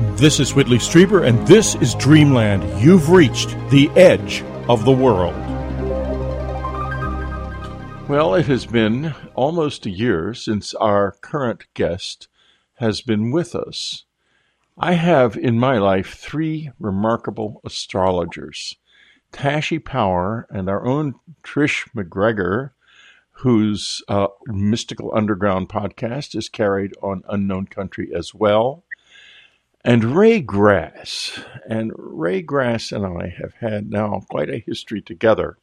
This is Whitley Strieber, and this is Dreamland. You've reached the edge of the world. Well, it has been almost a year since our current guest has been with us. I have in my life three remarkable astrologers Tashi Power and our own Trish MacGregor, whose uh, Mystical Underground podcast is carried on Unknown Country as well and Ray Grasse. And Ray Grasse and I have had now quite a history together.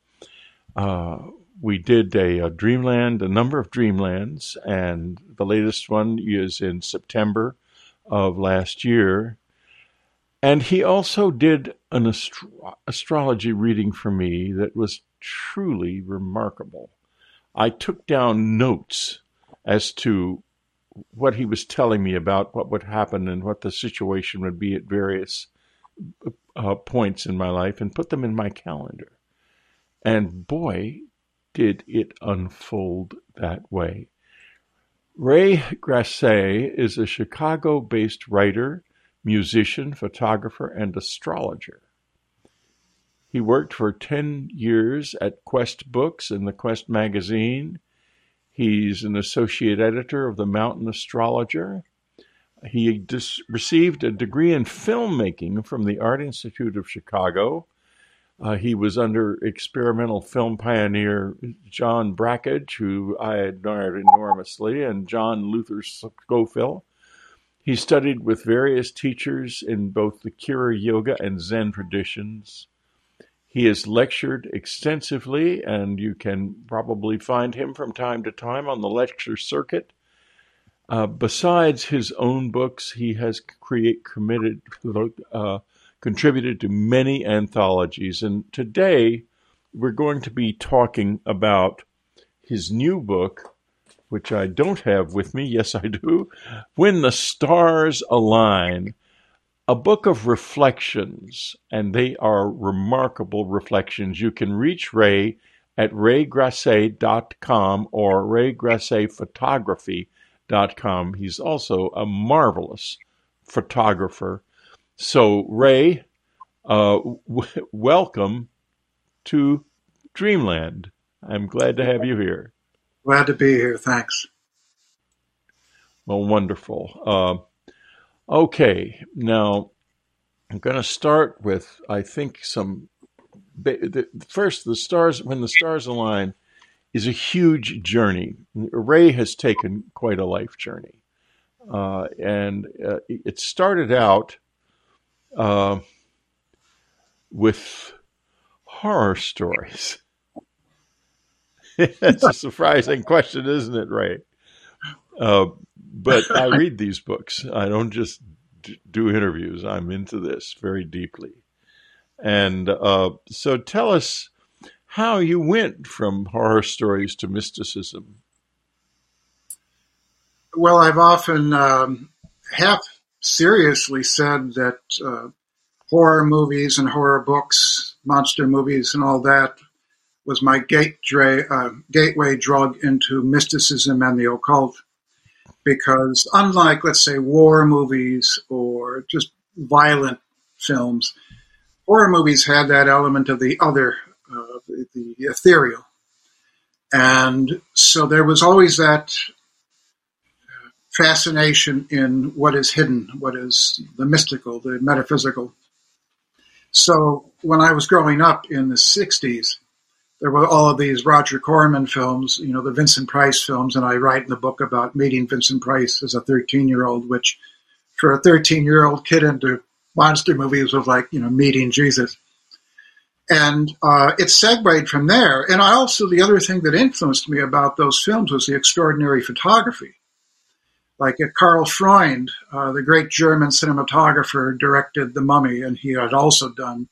Uh, we did a, a, Dreamland, a number of Dreamlands, and the latest one is in September of last year. And he also did an astro- astrology reading for me that was truly remarkable. I took down notes as to what he was telling me about what would happen and what the situation would be at various uh, points in my life and put them in my calendar. And boy, did it unfold that way. Ray Grasse is a Chicago based writer, musician, photographer, and astrologer. He worked for 10 years at Quest Books and the Quest magazine. He's an associate editor of the Mountain Astrologer. He dis- received a degree in filmmaking from the Art Institute of Chicago. Uh, he was under experimental film pioneer John Brakhage, who I admired enormously, and John Luther Schofill. He studied with various teachers in both the Kriya Yoga and Zen traditions. He has lectured extensively, and you can probably find him from time to time on the lecture circuit. Uh, besides his own books, he has create, committed, uh, contributed to many anthologies. And today, we're going to be talking about his new book, which I don't have with me. Yes, I do. When the Stars Align a book of reflections, and they are remarkable reflections. You can reach Ray at raygrasse.com or raygrassephotography.com. He's also a marvelous photographer. So, Ray, uh, w- welcome to Dreamland. I'm glad to have you here. Glad to be here. Thanks. Well, wonderful. Uh, Okay, now I'm going to start with, I think, some. The, first, the stars, when the stars align, is a huge journey. Ray has taken quite a life journey. Uh, and uh, it started out uh, with horror stories. That's a surprising question, isn't it, Ray? But I read these books. I don't just do interviews. I'm into this very deeply. And uh, so tell us how you went from horror stories to mysticism. Well, I've often um, half seriously said that uh, horror movies and horror books, monster movies, and all that was my gateway, uh, gateway drug into mysticism and the occult because unlike, let's say, war movies or just violent films, horror movies had that element of the other, uh, the, the ethereal. And so there was always that fascination in what is hidden, what is the mystical, the metaphysical. So when I was growing up in the 60s, there were all of these Roger Corman films, you know, the Vincent Price films, and I write in the book about meeting Vincent Price as a 13 year old, which for a 13 year old kid into monster movies was like, you know, meeting Jesus. And uh, it segued from there. And I also, the other thing that influenced me about those films was the extraordinary photography. Like uh, Karl Freund, uh, the great German cinematographer, directed The Mummy, and he had also done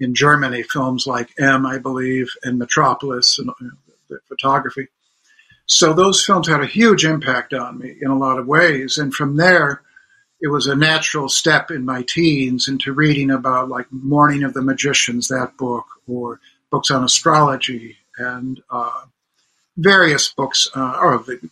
in Germany, films like M, I believe, and Metropolis, and you know, the photography. So those films had a huge impact on me in a lot of ways. And from there, it was a natural step in my teens into reading about like Morning of the Magicians, that book, or books on astrology and uh, various books, uh, or the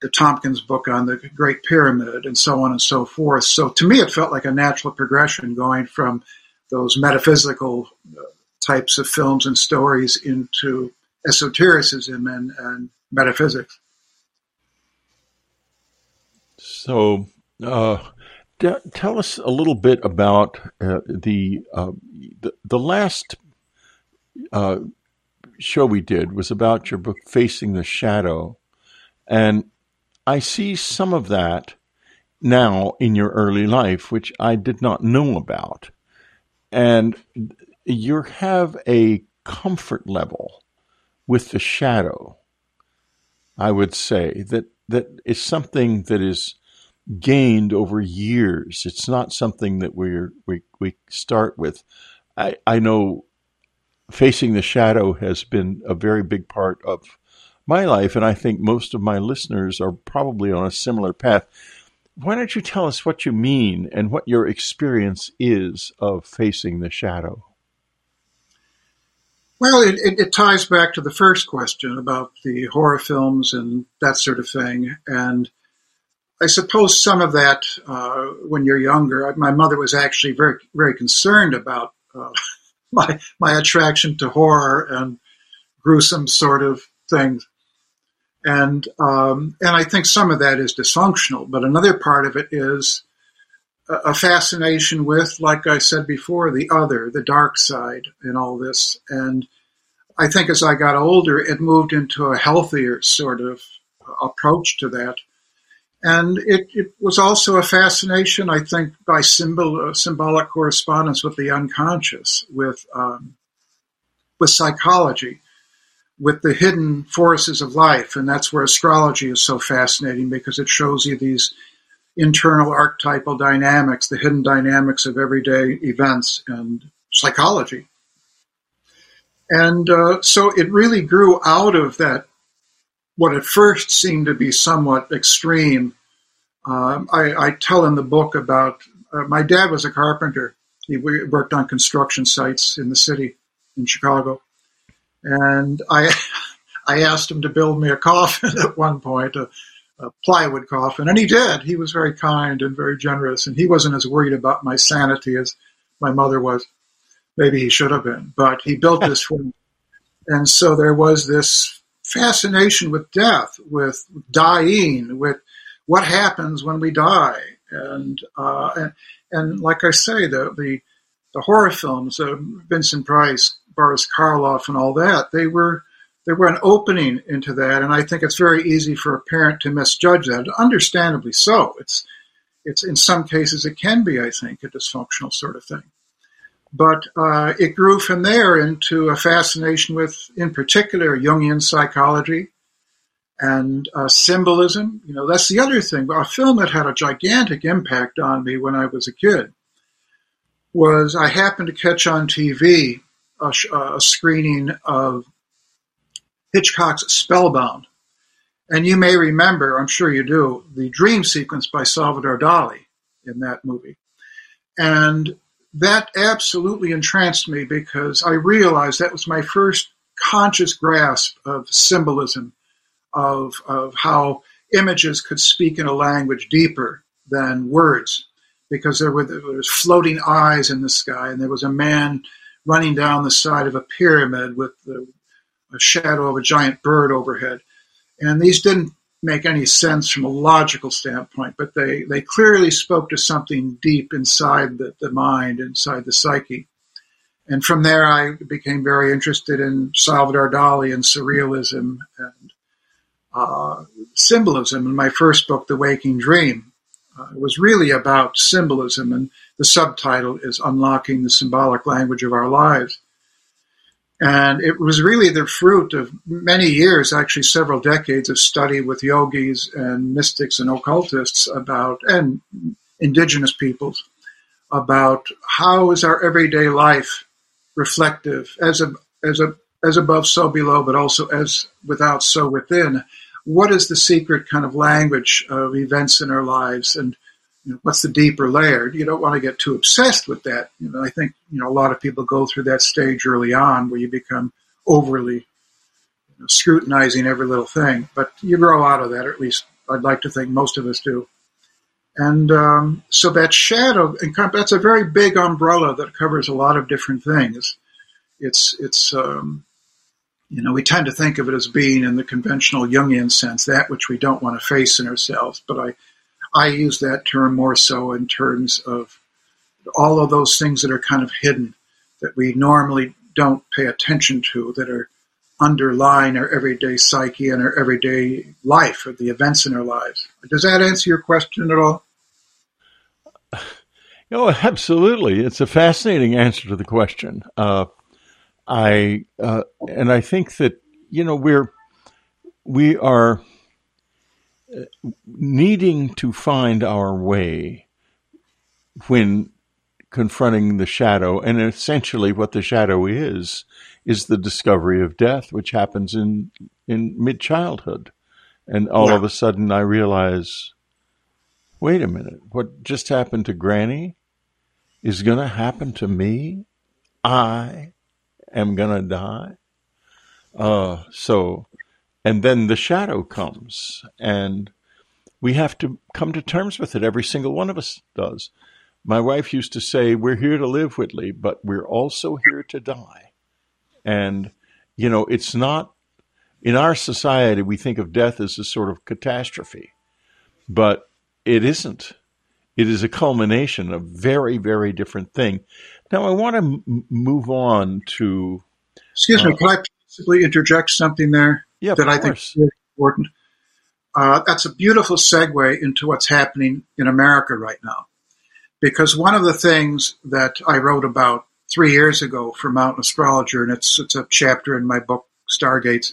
the Tompkins book on the Great Pyramid, and so on and so forth. So to me, it felt like a natural progression going from those metaphysical uh, types of films and stories into esotericism and, and metaphysics. So, uh, d- tell us a little bit about uh, the, uh, the, the last uh, show we did was about your book Facing the Shadow, and I see some of that now in your early life, which I did not know about, and you have a comfort level with the shadow. I would say that that is something that is gained over years. It's not something that we're, we we start with. I I know facing the shadow has been a very big part of my life, and I think most of my listeners are probably on a similar path. Why don't you tell us what you mean and what your experience is of facing the shadow? Well, it, it, it, ties back to the first question about the horror films and that sort of thing. And I suppose some of that, uh, when you're younger, my mother was actually very, very concerned about uh, my my attraction to horror and gruesome sort of things. And um, and I think some of that is dysfunctional, but another part of it is a fascination with, like I said before, the other, the dark side in all this. And I think as I got older, it moved into a healthier sort of approach to that. And it, it was also a fascination, I think, by symbol, uh, symbolic correspondence with the unconscious, with, um, with psychology, with the hidden forces of life. And that's where astrology is so fascinating because it shows you these internal archetypal dynamics, the hidden dynamics of everyday events and psychology. And uh, so it really grew out of that, what at first seemed to be somewhat extreme. Um, I, I, tell in the book about uh, my dad was a carpenter. He worked on construction sites in the city in Chicago. And I, I asked him to build me a coffin at one point, a, a plywood coffin, and he did. He was very kind and very generous, and he wasn't as worried about my sanity as my mother was. Maybe he should have been, but he built this for me. And so there was this fascination with death, with dying, with what happens when we die. And, uh, and, and, like I say, the, the, the horror films, uh, Vincent Price, Boris Karloff, and all that, they were they were an opening into that, and I think it's very easy for a parent to misjudge that. Understandably so. It's it's in some cases it can be, I think, a dysfunctional sort of thing. But uh, it grew from there into a fascination with, in particular, Jungian psychology and uh, symbolism. You know, that's the other thing. A film that had a gigantic impact on me when I was a kid was I happened to catch on TV a, a screening of Hitchcock's Spellbound. And you may remember, I'm sure you do, the dream sequence by Salvador Dali in that movie. And that absolutely entranced me because I realized that was my first conscious grasp of symbolism, of, of how images could speak in a language deeper than words. Because there were there was floating eyes in the sky, and there was a man running down the side of a pyramid with the a shadow of a giant bird overhead. And these didn't make any sense from a logical standpoint, but they, they clearly spoke to something deep inside the, the mind, inside the psyche. And from there, I became very interested in Salvador Dali and surrealism and uh, symbolism. In my first book, The Waking Dream, uh, was really about symbolism, and the subtitle is Unlocking the Symbolic Language of Our Lives. And it was really the fruit of many years, actually several decades of study with yogis and mystics and occultists about, and indigenous peoples, about how is our everyday life reflective as a, as a, as above, so below, but also as without, so within. What is the secret kind of language of events in our lives? And what's the deeper layer? You don't want to get too obsessed with that. You know, I think you know a lot of people go through that stage early on where you become overly you know, scrutinizing every little thing, but you grow out of that, or at least I'd like to think most of us do. And um, so that shadow, that's a very big umbrella that covers a lot of different things. It's, it's, um, you know, we tend to think of it as being in the conventional Jungian sense, that which we don't want to face in ourselves. But I, I use that term more so in terms of all of those things that are kind of hidden that we normally don't pay attention to that are underlying our everyday psyche and our everyday life or the events in our lives. Does that answer your question at all? Oh, absolutely. It's a fascinating answer to the question. Uh, I uh, and I think that you know we're we are needing to find our way when confronting the shadow, and essentially what the shadow is is the discovery of death, which happens in in mid childhood, and all yeah. of a sudden I realize, wait a minute, what just happened to Granny is going to happen to me. I am going to die. Uh, so, and then the shadow comes, and we have to come to terms with it. Every single one of us does. My wife used to say, We're here to live, Whitley, but we're also here to die. And, you know, it's not, in our society, we think of death as a sort of catastrophe, but it isn't. It is a culmination of very, very different thing. Now, I want to m- move on to. Excuse uh, me, can I possibly interject something there yeah, that I think is really important? Uh, that's a beautiful segue into what's happening in America right now. Because one of the things that I wrote about three years ago for Mountain Astrologer, and it's it's a chapter in my book Stargates.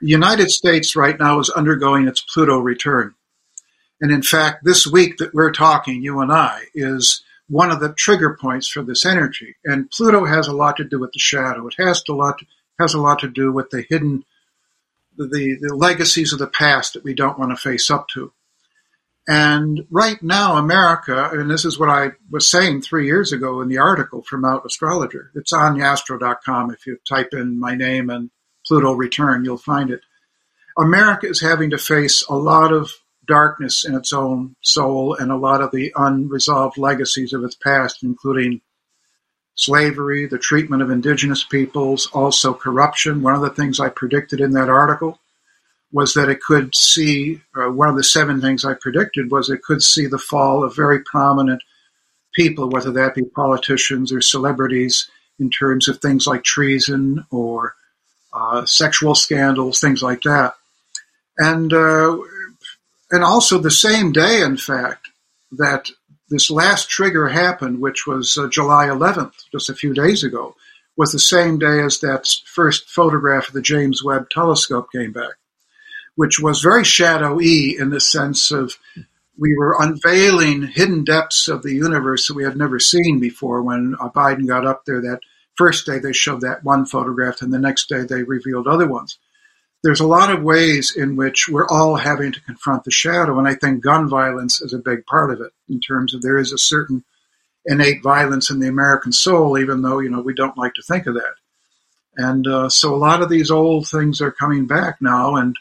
The United States right now is undergoing its Pluto return. And in fact, this week that we're talking, you and I, is one of the trigger points for this energy. And Pluto has a lot to do with the shadow. It has a lot has a lot to do with the hidden, the, the legacies of the past that we don't want to face up to. And right now, America, and this is what I was saying three years ago in the article from Out Astrologer. It's on yastro.com. If you type in my name and Pluto return, you'll find it. America is having to face a lot of darkness in its own soul and a lot of the unresolved legacies of its past, including slavery, the treatment of indigenous peoples, also corruption. One of the things I predicted in that article was that it could see uh, one of the seven things I predicted was it could see the fall of very prominent people, whether that be politicians or celebrities, in terms of things like treason or uh, sexual scandals, things like that, and uh, and also the same day, in fact, that this last trigger happened, which was uh, July 11th, just a few days ago, was the same day as that first photograph of the James Webb Telescope came back which was very shadowy in the sense of we were unveiling hidden depths of the universe that we had never seen before. When uh, Biden got up there, that first day they showed that one photograph, and the next day they revealed other ones. There's a lot of ways in which we're all having to confront the shadow, and I think gun violence is a big part of it. In terms of there is a certain innate violence in the American soul, even though you know we don't like to think of that. And uh, so a lot of these old things are coming back now, and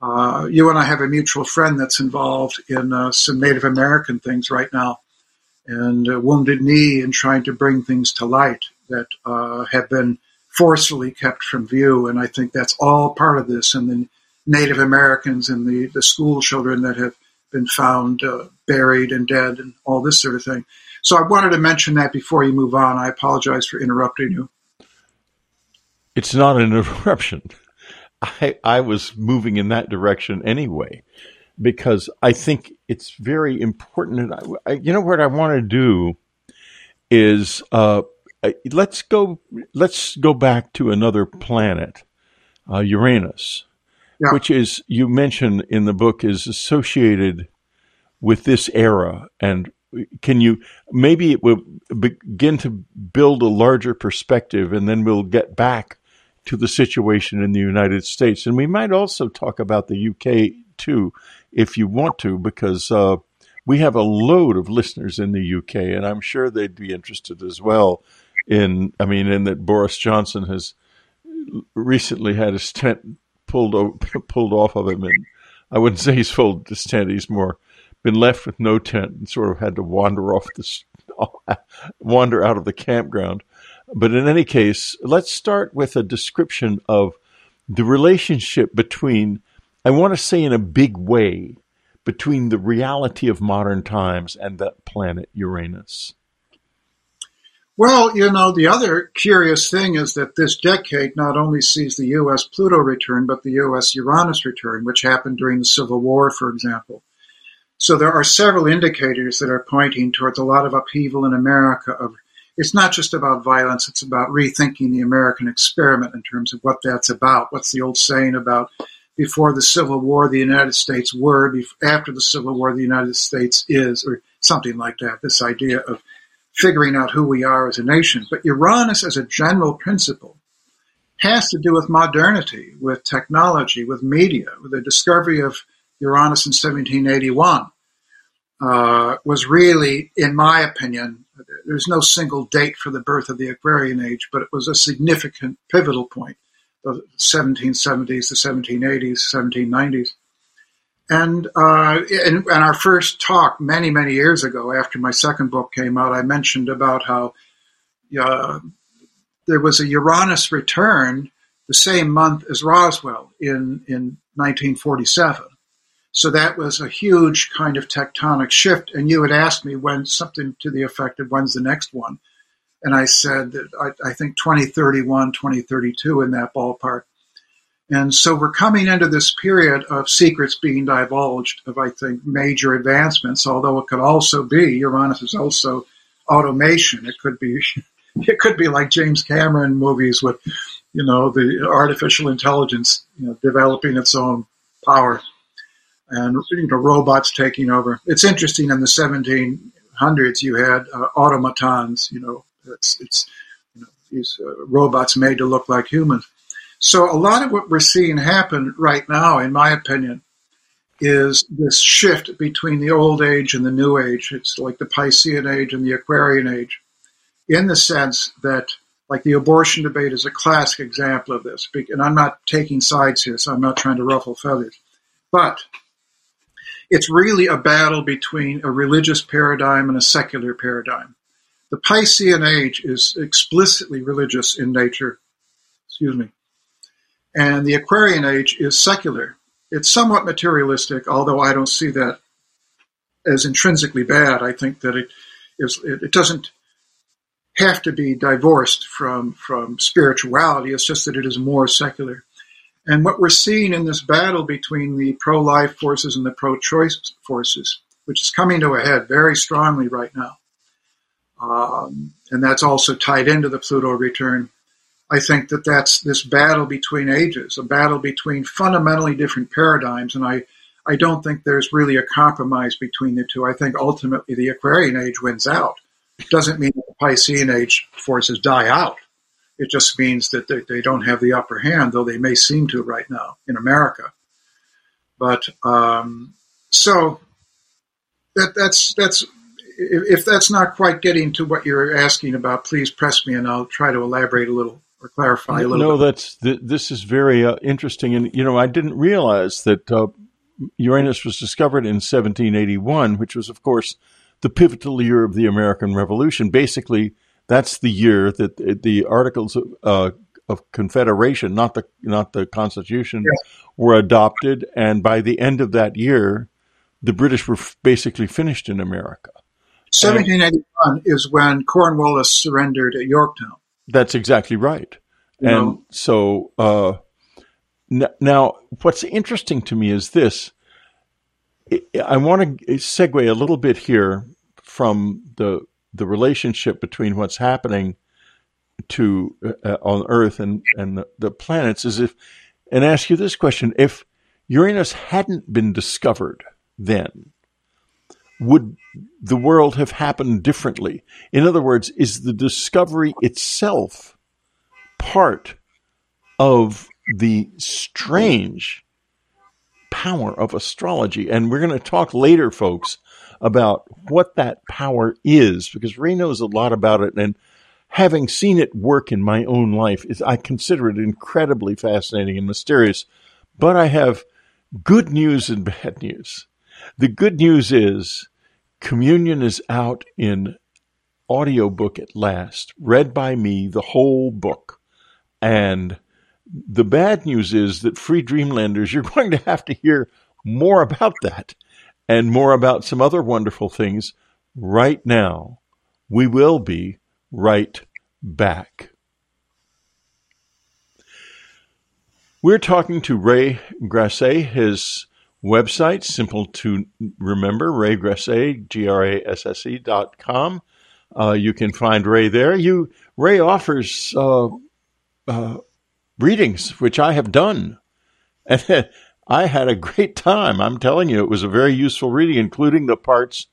uh, you and I have a mutual friend that's involved in uh, some Native American things right now, and Wounded Knee and trying to bring things to light that uh, have been forcefully kept from view. And I think that's all part of this. And the Native Americans and the, the school children that have been found uh, buried and dead and all this sort of thing. So I wanted to mention that before you move on. I apologize for interrupting you. It's not an interruption. I, I was moving in that direction anyway, because I think it's very important. I, I, you know what I want to do is uh, let's go let's go back to another planet, uh, Uranus, yeah. which is you mentioned in the book is associated with this era and can you maybe it will begin to build a larger perspective and then we'll get back to the situation in the United States. And we might also talk about the UK too, if you want to, because uh, we have a load of listeners in the UK, and I'm sure they'd be interested as well. In, I mean, in that Boris Johnson has recently had his tent pulled pulled off of him in I wouldn't say he's full of distent. He's more been left with no tent and sort of had to wander off this, wander out of the campground. But in any case, let's start with a description of the relationship between, I want to say in a big way, between the reality of modern times and that planet Uranus. Well, you know, the other curious thing is that this decade not only sees the U.S. Pluto return, but the U.S. Uranus return, which happened during the Civil War, for example. So there are several indicators that are pointing towards a lot of upheaval in America. Of it's not just about violence; it's about rethinking the American experiment in terms of what that's about. What's the old saying about before the Civil War, the United States were; after the Civil War, the United States is, or something like that. This idea of figuring out who we are as a nation. But Uranus, as a general principle, has to do with modernity, with technology, with media, the discovery of Uranus in 1781 uh, was really, in my opinion, there's no single date for the birth of the Aquarian age, but it was a significant pivotal point the 1770s, the 1780s, 1790s. And uh, in, in, our first talk many, many years ago, after my second book came out, I mentioned about how uh, there was a Uranus return the same month as Roswell in, in 1947. So that was a huge kind of tectonic shift. And you had asked me when something to the effect of when's the next one. And I said that I, I think 2031, 2032 in that ballpark. And so we're coming into this period of secrets being divulged of, I think, major advancements, although it could also be, Uranus is also automation. It could be, it could be like James Cameron movies with, you know, the artificial intelligence, you know, developing its own power and, you know, robots taking over. It's interesting in the 1700s, you had uh, automatons, you know, it's, it's, you know, these uh, robots made to look like humans so a lot of what we're seeing happen right now, in my opinion, is this shift between the old age and the new age. It's like the Piscean age and the Aquarian age, in the sense that, like the abortion debate is a classic example of this. And I'm not taking sides here, so I'm not trying to ruffle feathers. But it's really a battle between a religious paradigm and a secular paradigm. The Piscean age is explicitly religious in nature. Excuse me. And the Aquarian age is secular. It's somewhat materialistic, although I don't see that as intrinsically bad. I think that it is it, it doesn't have to be divorced from from spirituality. It's just that it is more secular. And what we're seeing in this battle between the pro-life forces and the pro-choice forces, which is coming to a head very strongly right now, um, and that's also tied into the Pluto return I think that that's this battle between ages, a battle between fundamentally different paradigms, and I, I don't think there's really a compromise between the two. I think ultimately the Aquarian age wins out. It doesn't mean the Piscean age forces die out. It just means that they, they don't have the upper hand, though they may seem to right now in America. But um, so that, that's that's if that's not quite getting to what you're asking about, please press me and I'll try to elaborate a little or clarify a little. No, bit. that's th- this is very uh, interesting, and you know I didn't realize that uh, Uranus was discovered in 1781, which was, of course, the pivotal year of the American Revolution. Basically, that's the year that the Articles of, uh, of Confederation, not the not the Constitution, yeah. were adopted, and by the end of that year, the British were f- basically finished in America. 1781 is when Cornwallis surrendered at Yorktown. That's exactly right. And so uh, n- now, what's interesting to me is this. I want to segue a little bit here from the the relationship between what's happening to uh, on Earth and and the, the planets, is if and ask you this question: If Uranus hadn't been discovered then, would the world have happened differently? In other words, is the discovery itself part of the strange power of astrology? And we're going to talk later, folks, about what that power is, because Ray knows a lot about it. And having seen it work in my own life, I consider it incredibly fascinating and mysterious. But I have good news and bad news. The good news is Communion is out in audiobook at last, read by me, the whole book. And the bad news is that Free Dreamlanders, you're going to have to hear more about that and more about some other wonderful things right now. We will be right back. We're talking to Ray Grasse. His website, simple to remember, Ray Grasse, G-R-A-S-S-E dot com. Uh, you can find Ray there. You Ray offers uh, uh, readings, which I have done, and I had a great time. I'm telling you, it was a very useful reading, including the parts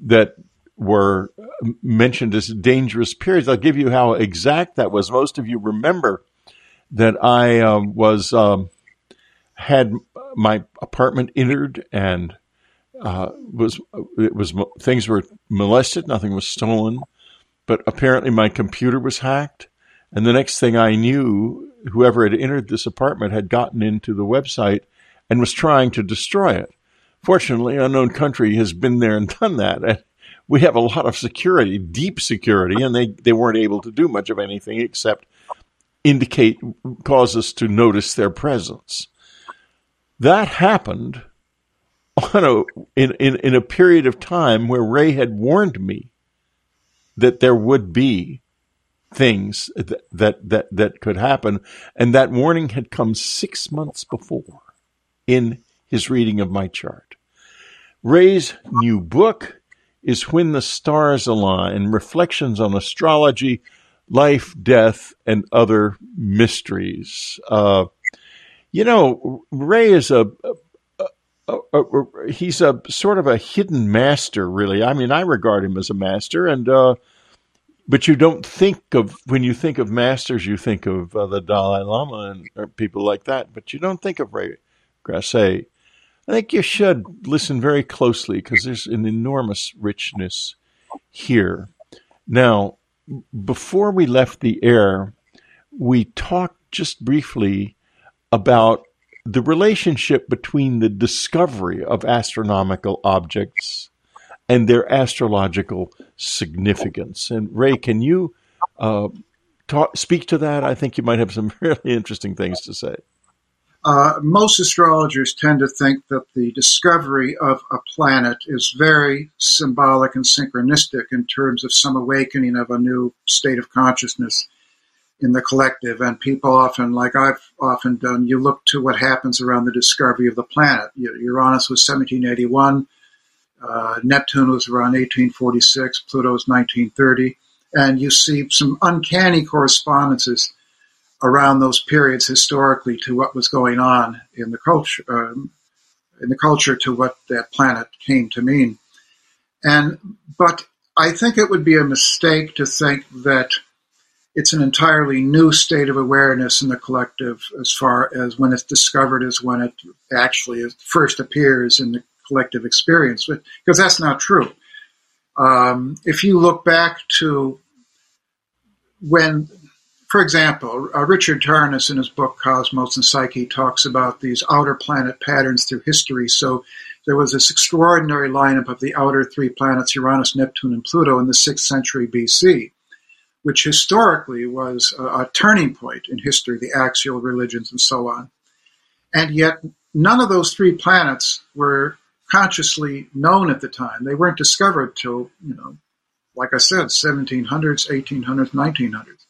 that were mentioned as dangerous periods. I'll give you how exact that was. Most of you remember that I um, was um, had my apartment entered and uh, was it was things were molested. Nothing was stolen, but apparently my computer was hacked. And the next thing I knew, whoever had entered this apartment had gotten into the website and was trying to destroy it. Fortunately, Unknown Country has been there and done that. And we have a lot of security, deep security, and they, they weren't able to do much of anything except indicate, cause us to notice their presence. That happened on a, in, in, in a period of time where Ray had warned me that there would be things that, that, that, that could happen. And that warning had come six months before in his reading of my chart. Ray's new book is When the Stars Align Reflections on Astrology, Life, Death, and Other Mysteries. Uh, you know, Ray is a, a, a, a, he's a sort of a hidden master, really. I mean, I regard him as a master, and uh, but you don't think of when you think of masters, you think of uh, the Dalai Lama and people like that, but you don't think of Ray Grasse. I think you should listen very closely because there's an enormous richness here. Now, before we left the air, we talked just briefly about the relationship between the discovery of astronomical objects and their astrological significance. And Ray, can you uh, talk, speak to that? I think you might have some really interesting things to say. Uh, most astrologers tend to think that the discovery of a planet is very symbolic and synchronistic in terms of some awakening of a new state of consciousness in the collective. And people often, like I've often done, you look to what happens around the discovery of the planet. Uranus was 1781, uh, Neptune was around 1846, Pluto was 1930, and you see some uncanny correspondences around those periods historically to what was going on in the culture, um, in the culture to what that planet came to mean. And but I think it would be a mistake to think that it's an entirely new state of awareness in the collective as far as when it's discovered as when it actually first appears in the collective experience, because that's not true. Um, if you look back to when for example, uh, Richard Tarnas in his book Cosmos and Psyche talks about these outer planet patterns through history. So there was this extraordinary lineup of the outer three planets, Uranus, Neptune, and Pluto, in the 6th century BC, which historically was a, a turning point in history, the axial religions and so on. And yet, none of those three planets were consciously known at the time. They weren't discovered till, you know, like I said, 1700s, 1800s, 1900s.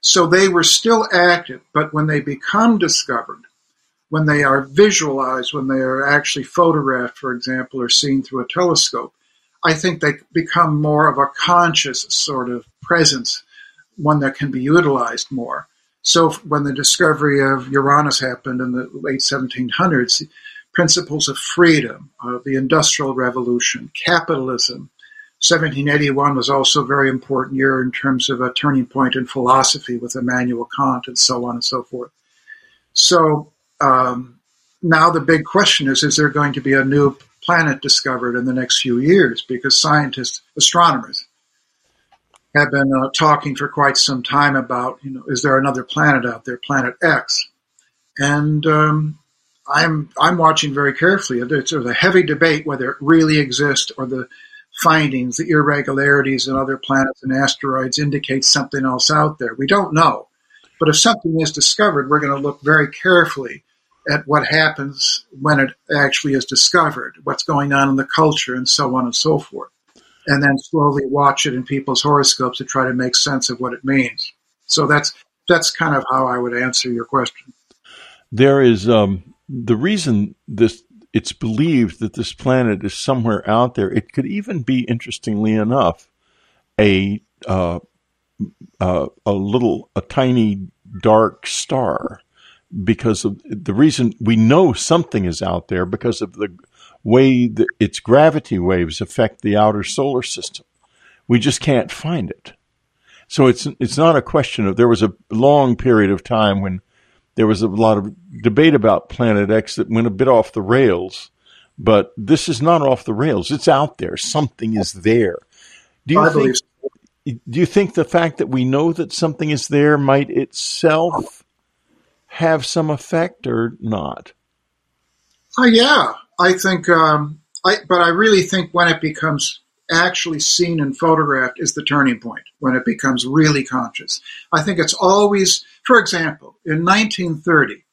So they were still active, but when they become discovered, when they are visualized, when they are actually photographed, for example, or seen through a telescope, I think they become more of a conscious sort of presence, one that can be utilized more. So when the discovery of Uranus happened in the late 1700s, principles of freedom, uh, the Industrial Revolution, capitalism, 1781 was also a very important year in terms of a turning point in philosophy with Immanuel Kant and so on and so forth. So um, now the big question is: Is there going to be a new planet discovered in the next few years? Because scientists, astronomers, have been uh, talking for quite some time about, you know, is there another planet out there, Planet X? And um, I'm I'm watching very carefully. There's a heavy debate whether it really exists or the findings, the irregularities in other planets and asteroids indicate something else out there. We don't know. But if something is discovered, we're going to look very carefully at what happens when it actually is discovered, what's going on in the culture, and so on and so forth. And then slowly watch it in people's horoscopes to try to make sense of what it means. So that's that's kind of how I would answer your question. There is um, the reason this it's believed that this planet is somewhere out there. It could even be, interestingly enough, a uh, uh, a little, a tiny dark star, because of the reason we know something is out there because of the way that its gravity waves affect the outer solar system. We just can't find it. So it's it's not a question of there was a long period of time when there was a lot of debate about Planet X that went a bit off the rails, but this is not off the rails. It's out there. Something is there. Do you I think? Do you think the fact that we know that something is there might itself have some effect or not? Uh, yeah, I think. Um, I but I really think when it becomes actually seen and photographed is the turning point when it becomes really conscious. I think it's always, for example, in 1930,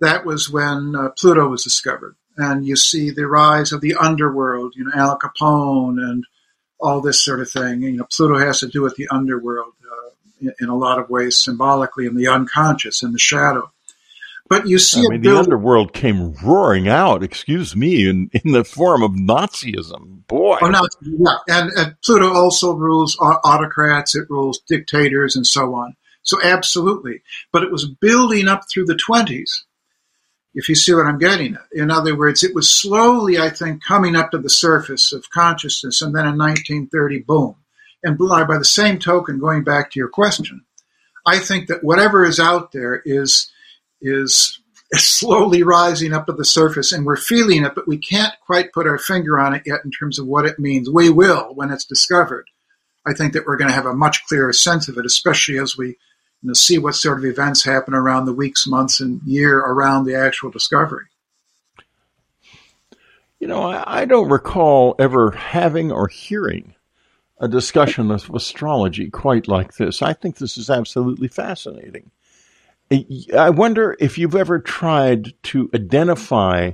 that was when uh, Pluto was discovered. And you see the rise of the underworld, you know, Al Capone and all this sort of thing. You know, Pluto has to do with the underworld uh, in, in, a lot of ways, symbolically, in the unconscious, in the shadow. But you see, I mean, the underworld came roaring out. Excuse me, in in the form of Nazism. Boy, oh, no, yeah, and, and Pluto also rules autocrats. It rules dictators and so on. So absolutely, but it was building up through the twenties. If you see what I'm getting at, in other words, it was slowly, I think, coming up to the surface of consciousness, and then in 1930, boom. And by the same token, going back to your question, I think that whatever is out there is is slowly rising up to the surface and we're feeling it, but we can't quite put our finger on it yet in terms of what it means. We will when it's discovered. I think that we're going to have a much clearer sense of it, especially as we you know, see what sort of events happen around the weeks, months, and year around the actual discovery. You know, I don't recall ever having or hearing a discussion of astrology quite like this. I think this is absolutely fascinating. I wonder if you've ever tried to identify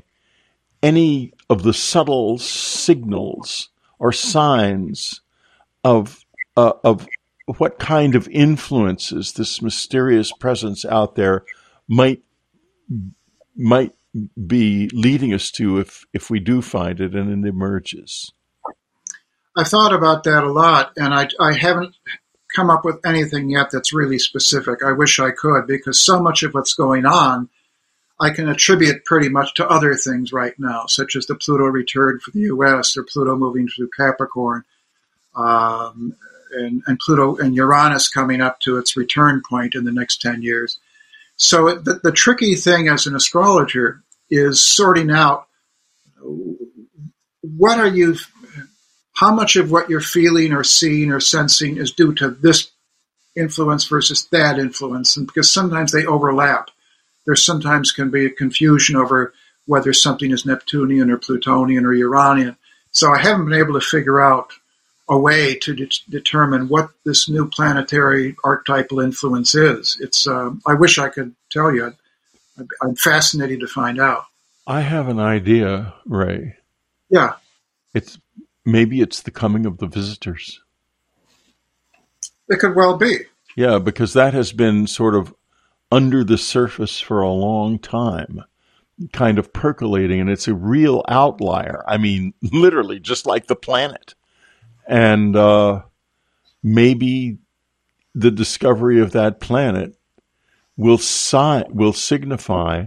any of the subtle signals or signs of uh, of what kind of influences this mysterious presence out there might might be leading us to if if we do find it and it emerges. I've thought about that a lot, and I I haven't come up with anything yet that's really specific. I wish I could because so much of what's going on I can attribute pretty much to other things right now, such as the Pluto return for the U.S. or Pluto moving through Capricorn, um, and, and, Pluto and Uranus coming up to its return point in the next 10 years. So the, the tricky thing as an astrologer is sorting out what are you how much of what you're feeling or seeing or sensing is due to this influence versus that influence? And because sometimes they overlap. There sometimes can be a confusion over whether something is neptunian or plutonian or uranian. So i haven't been able to figure out a way to de- determine what this new planetary archetypal influence is. It's uh, i wish i could tell you. I'm fascinated to find out. I have an idea ray. Yeah. It's Maybe it's the coming of the visitors. It could well be. Yeah, because that has been sort of under the surface for a long time, kind of percolating, and it's a real outlier. I mean, literally, just like the planet. And uh, maybe the discovery of that planet will si- will signify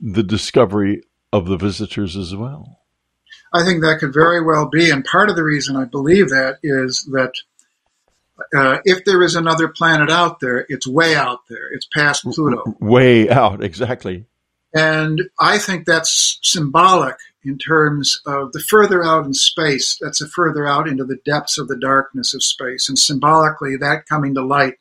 the discovery of the visitors as well. I think that could very well be. And part of the reason I believe that is that uh, if there is another planet out there, it's way out there. It's past Pluto. Way out, exactly. And I think that's symbolic in terms of the further out in space, that's a further out into the depths of the darkness of space. And symbolically, that coming to light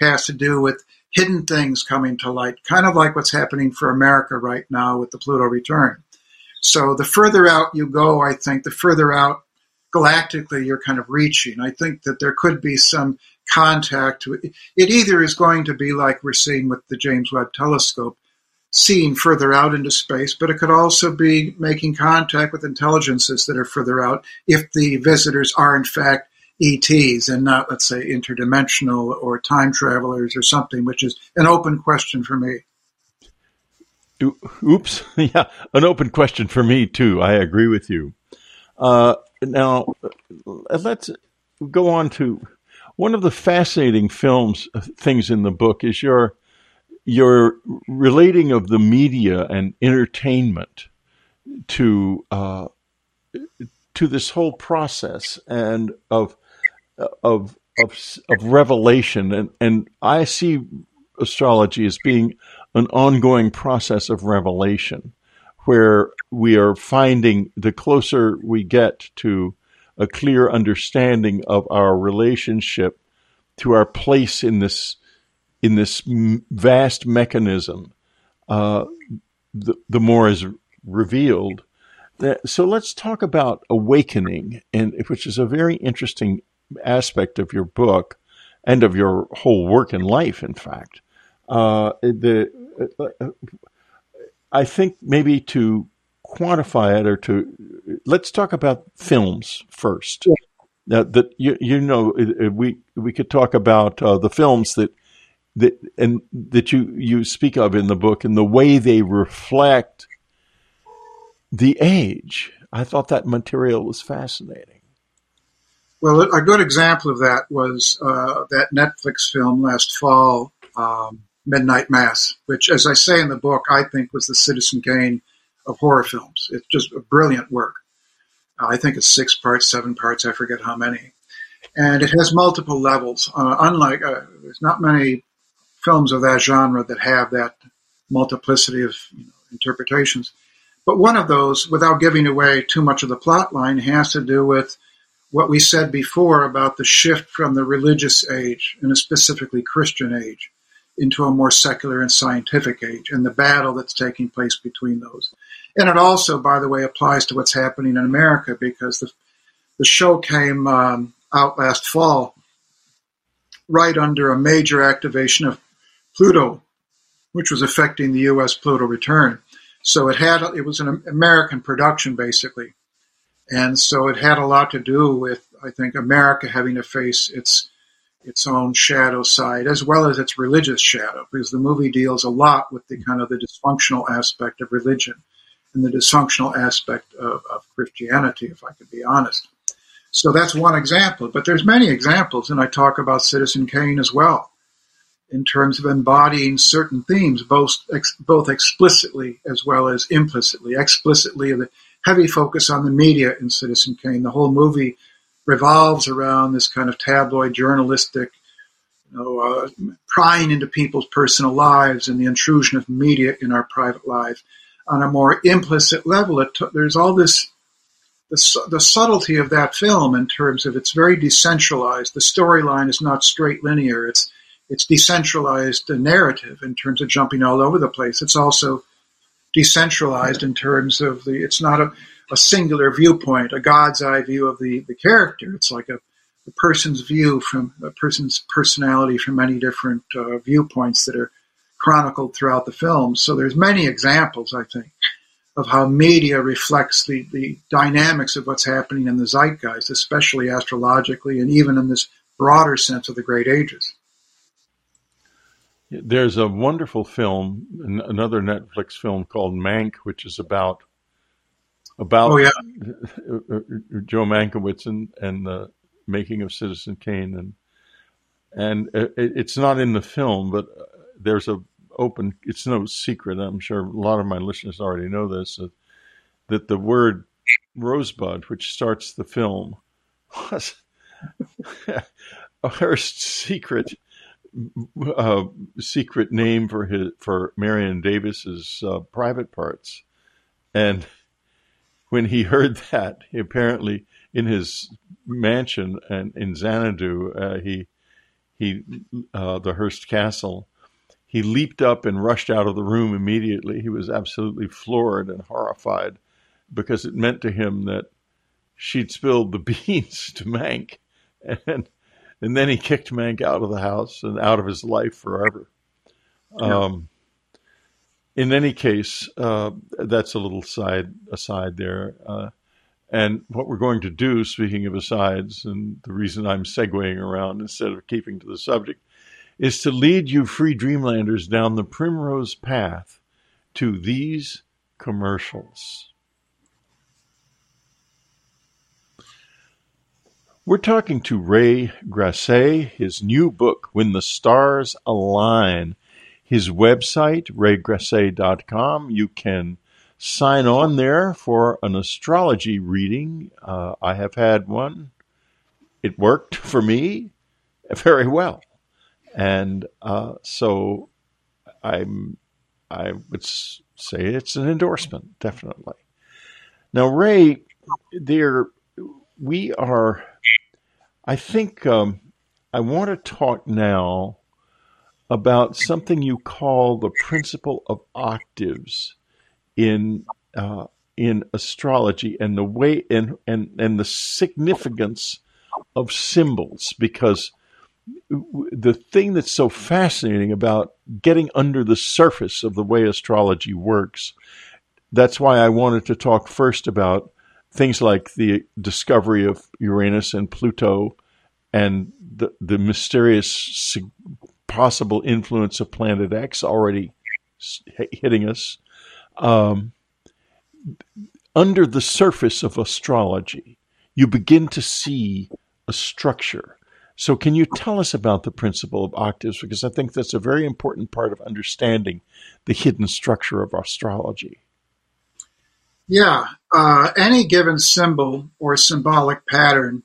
has to do with hidden things coming to light, kind of like what's happening for America right now with the Pluto return. So the further out you go, I think, the further out galactically you're kind of reaching. I think that there could be some contact. It either is going to be like we're seeing with the James Webb Telescope, seeing further out into space, but it could also be making contact with intelligences that are further out if the visitors are in fact ETs and not, let's say, interdimensional or time travelers or something, which is an open question for me. Oops. yeah, an open question for me, too. I agree with you. Uh, now, let's go on to one of the fascinating films uh, things in the book is your your relating of the media and entertainment to uh, to this whole process and of of of of revelation and and I see astrology as being an ongoing process of revelation where we are finding the closer we get to a clear understanding of our relationship to our place in this in this vast mechanism, uh, the, the more is revealed. So let's talk about awakening, and which is a very interesting aspect of your book and of your whole work in life. In fact, uh, the uh, I think maybe to quantify it or to let's talk about films first. Yeah. Now, that you you know we we could talk about uh, the films that that and that you you speak of in the book and the way they reflect the age. I thought that material was fascinating. Well, a good example of that was uh, that Netflix film last fall, um, Midnight Mass, which, as I say in the book, I think was the Citizen Kane of horror films. It's just a brilliant work. Uh, I think it's six parts, seven parts, I forget how many. And it has multiple levels. Uh, unlike, uh, there's not many films of that genre that have that multiplicity of you know, interpretations. But one of those, without giving away too much of the plot line, has to do with what we said before about the shift from the religious age, and a specifically Christian age, into a more secular and scientific age, and the battle that's taking place between those. And it also, by the way, applies to what's happening in America because the, the show came um, out last fall right under a major activation of Pluto, which was affecting the U.S. Pluto return. So it had it was an American production basically, and so it had a lot to do with I think America having to face its its own shadow side as well as its religious shadow because the movie deals a lot with the kind of the dysfunctional aspect of religion and the dysfunctional aspect of, of Christianity, if I could be honest. So that's one example, but there's many examples, and I talk about Citizen Kane as well, in terms of embodying certain themes, both ex, both explicitly as well as implicitly. Explicitly, the heavy focus on the media in Citizen Kane. The whole movie revolves around this kind of tabloid journalistic, you know, uh, prying into people's personal lives and the intrusion of media in our private lives on a more implicit level, t- there's all this the, the subtlety of that film in terms of it's very decentralized. The storyline is not straight linear. It's it's decentralized narrative in terms of jumping all over the place. It's also decentralized in terms of the. It's not a, a singular viewpoint, a God's eye view of the the character. It's like a, a person's view from a person's personality from many different uh, viewpoints that are chronicled throughout the film. So there's many examples, I think, of how media reflects the, the dynamics of what's happening in the zeitgeist, especially astrologically and even in this broader sense of the great ages. There's a wonderful film, another Netflix film called Mank, which is about about oh, yeah. Joe Mankiewicz and, and the making of Citizen Kane, and and it's not in the film, but there's a open. It's no secret. I'm sure a lot of my listeners already know this. That, that the word rosebud, which starts the film, was a Hearst secret uh, secret name for his for Marion Davies's uh, private parts, and when he heard that, he apparently in his mansion and in Xanadu, uh, he he uh, the Hearst Castle, he leaped up and rushed out of the room immediately. He was absolutely floored and horrified because it meant to him that she'd spilled the beans to Mank, and and then he kicked Mank out of the house and out of his life forever. Yeah. Um, in any case, uh, that's a little side aside there. Uh, and what we're going to do, speaking of asides, and the reason I'm segueing around instead of keeping to the subject, is to lead you free dreamlanders down the primrose path to these commercials. We're talking to Ray Grasse, his new book, When the Stars Align. His website, raygrasse.com. You can sign on there for an astrology reading. Uh, I have had one. It worked for me very well. And uh, so I'm, I would say it's an endorsement, definitely. Now, Ray, there, we are I think um, I want to talk now about something you call the principle of octaves in uh, in astrology and the way and, and and the significance of symbols because the thing that's so fascinating about getting under the surface of the way astrology works that's why I wanted to talk first about things like the discovery of Uranus and Pluto and the, the mysterious possible influence of Planet X already hitting us. Um, under the surface of astrology, you begin to see a structure. So, can you tell us about the principle of octaves? Because I think that's a very important part of understanding the hidden structure of astrology. Yeah, uh, any given symbol or symbolic pattern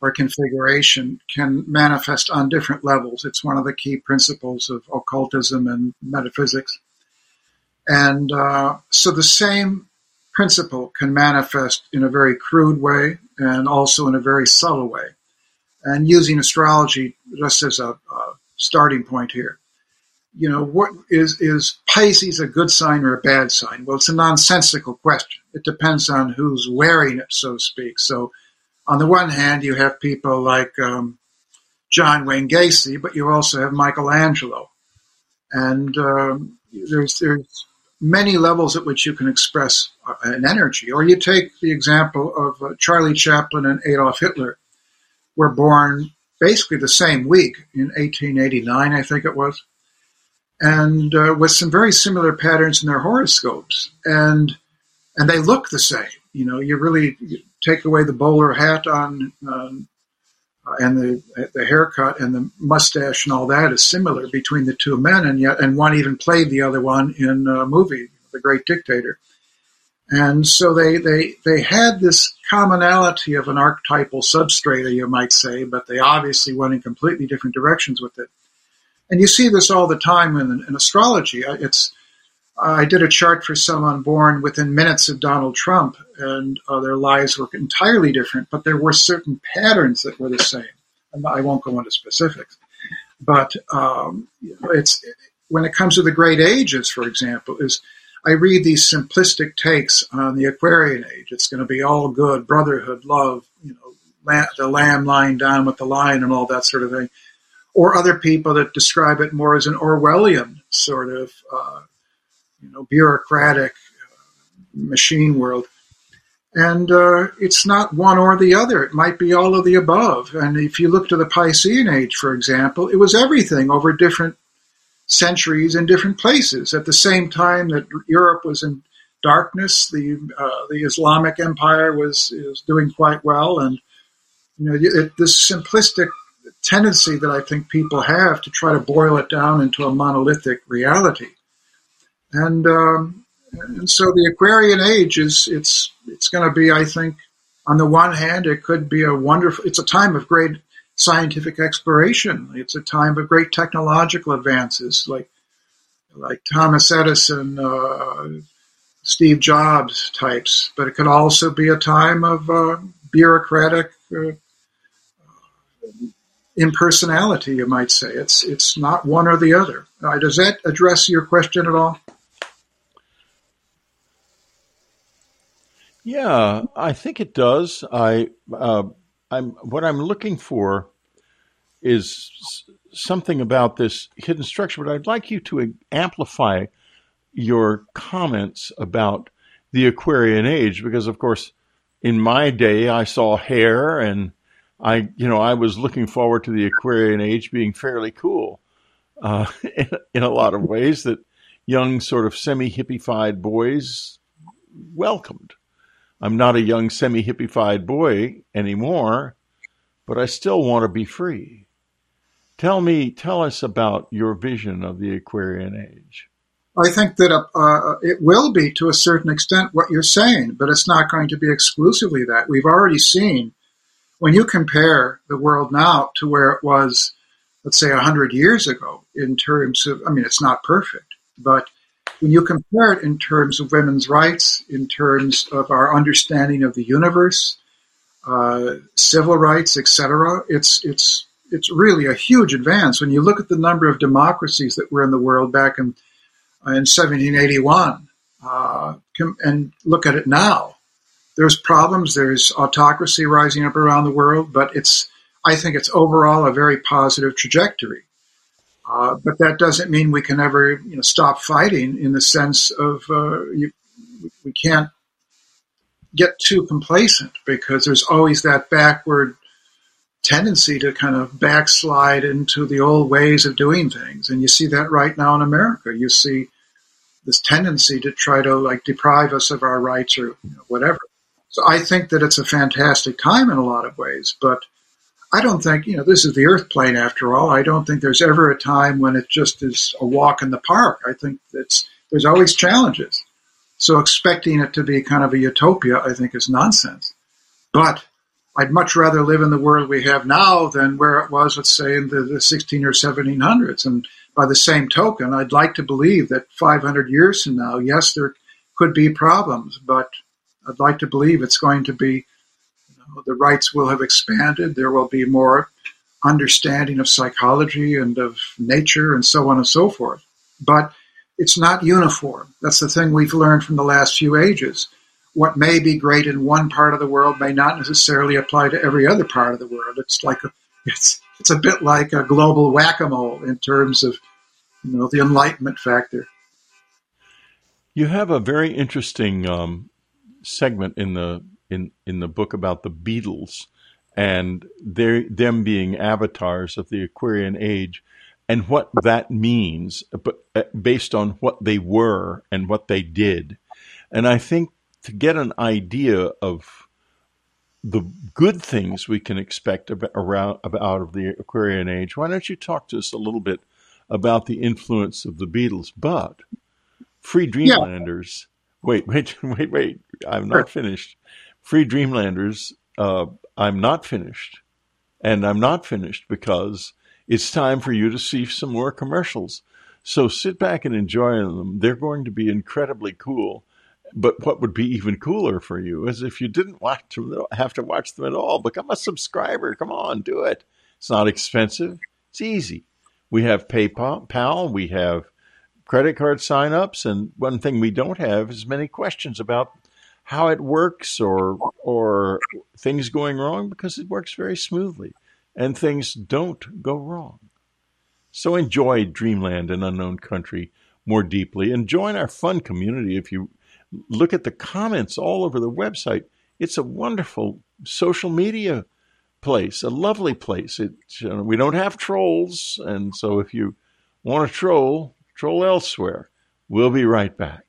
or configuration can manifest on different levels. It's one of the key principles of occultism and metaphysics. And uh, so the same principle can manifest in a very crude way and also in a very subtle way. And using astrology just as a, a starting point here, you know, what is is Pisces a good sign or a bad sign? Well, it's a nonsensical question. It depends on who's wearing it, so to speak. So, on the one hand, you have people like um, John Wayne Gacy, but you also have Michelangelo, and um, there's there's many levels at which you can express uh, an energy. Or you take the example of uh, Charlie Chaplin and Adolf Hitler, were born basically the same week in 1889, I think it was and uh, with some very similar patterns in their horoscopes, and and they look the same. You know, you really take away the bowler hat on, um, and the the haircut and the mustache and all that is similar between the two men, and yet and one even played the other one in a movie, The Great Dictator. And so they, they, they had this commonality of an archetypal substrata, you might say, but they obviously went in completely different directions with it. And you see this all the time in, in astrology. It's I did a chart for someone born within minutes of Donald Trump, and uh, their lives were entirely different, but there were certain patterns that were the same. And I won't go into specifics, but um, it's when it comes to the great ages, for example, is I read these simplistic takes on the Aquarian age. It's going to be all good, brotherhood, love, you know, the lamb lying down with the lion, and all that sort of thing or other people that describe it more as an Orwellian sort of, uh, you know, bureaucratic uh, machine world. And uh, it's not one or the other. It might be all of the above. And if you look to the Piscean age, for example, it was everything over different centuries in different places. At the same time that Europe was in darkness, the uh, the Islamic Empire was is doing quite well, and you know it, this simplistic tendency that I think people have to try to boil it down into a monolithic reality. And, um, and so the Aquarian age is it's it's going to be, I think, on the one hand, it could be a wonderful. It's a time of great scientific exploration. It's a time of great technological advances, like like Thomas Edison, uh, Steve Jobs types. But it could also be a time of uh, bureaucratic uh, impersonality, you might say. It's it's not one or the other. Uh, does that address your question at all? Yeah, I think it does. I uh, I'm what I'm looking for is something about this hidden structure, but I'd like you to amplify your comments about the Aquarian age because, of course, in my day, I saw hair and I, you know, I was looking forward to the Aquarian age being fairly cool uh, in, in a lot of ways that young, sort of semi hippified boys welcomed. I'm not a young, semi hippified boy anymore, but I still want to be free. Tell me, tell us about your vision of the Aquarian age. I think that uh, uh, it will be to a certain extent what you're saying, but it's not going to be exclusively that. We've already seen when you compare the world now to where it was, let's say, 100 years ago, in terms of, I mean, it's not perfect, but when you compare it in terms of women's rights, in terms of our understanding of the universe, uh, civil rights, etc., it's it's it's really a huge advance when you look at the number of democracies that were in the world back in in 1781 uh, and look at it now. There's problems. There's autocracy rising up around the world, but it's I think it's overall a very positive trajectory. Uh, but that doesn't mean we can ever you know, stop fighting in the sense of uh, you, we can't get too complacent because there's always that backward tendency to kind of backslide into the old ways of doing things. And you see that right now in America. You see this tendency to try to like deprive us of our rights or you know, whatever. So I think that it's a fantastic time in a lot of ways, but I don't think, you know, this is the earth plane after all. I don't think there's ever a time when it just is a walk in the park. I think it's, there's always challenges. So expecting it to be kind of a utopia, I think is nonsense. But I'd much rather live in the world we have now than where it was, let's say, in the, the 16 or 1700s. And by the same token, I'd like to believe that 500 years from now, yes, there could be problems, but I'd like to believe it's going to be the rights will have expanded. There will be more understanding of psychology and of nature and so on and so forth. But it's not uniform. That's the thing we've learned from the last few ages. What may be great in one part of the world may not necessarily apply to every other part of the world. It's like a, it's it's a bit like a global whack-a-mole in terms of you know the enlightenment factor. You have a very interesting um, segment in the in in the book about the Beatles and their them being avatars of the Aquarian age and what that means, but uh, based on what they were and what they did. And I think to get an idea of the good things we can expect about, around, out of the Aquarian age, why don't you talk to us a little bit about the influence of the Beatles? But Free Dreamlanders. Yeah. Wait, wait, wait, wait. I'm not finished. Free Dreamlanders, uh, I'm not finished. And I'm not finished because it's time for you to see some more commercials. So sit back and enjoy them. They're going to be incredibly cool. But what would be even cooler for you is if you didn't watch them, have to watch them at all. Become a subscriber. Come on, do it. It's not expensive. It's easy. We have PayPal. We have credit card signups, and one thing we don't have is many questions about how it works or or things going wrong because it works very smoothly and things don't go wrong. So enjoy Dreamland and Unknown Country more deeply and join our fun community if you look at the comments all over the website. It's a wonderful social media place, a lovely place. It, you know, we don't have trolls, and so if you want to troll, troll elsewhere. We'll be right back.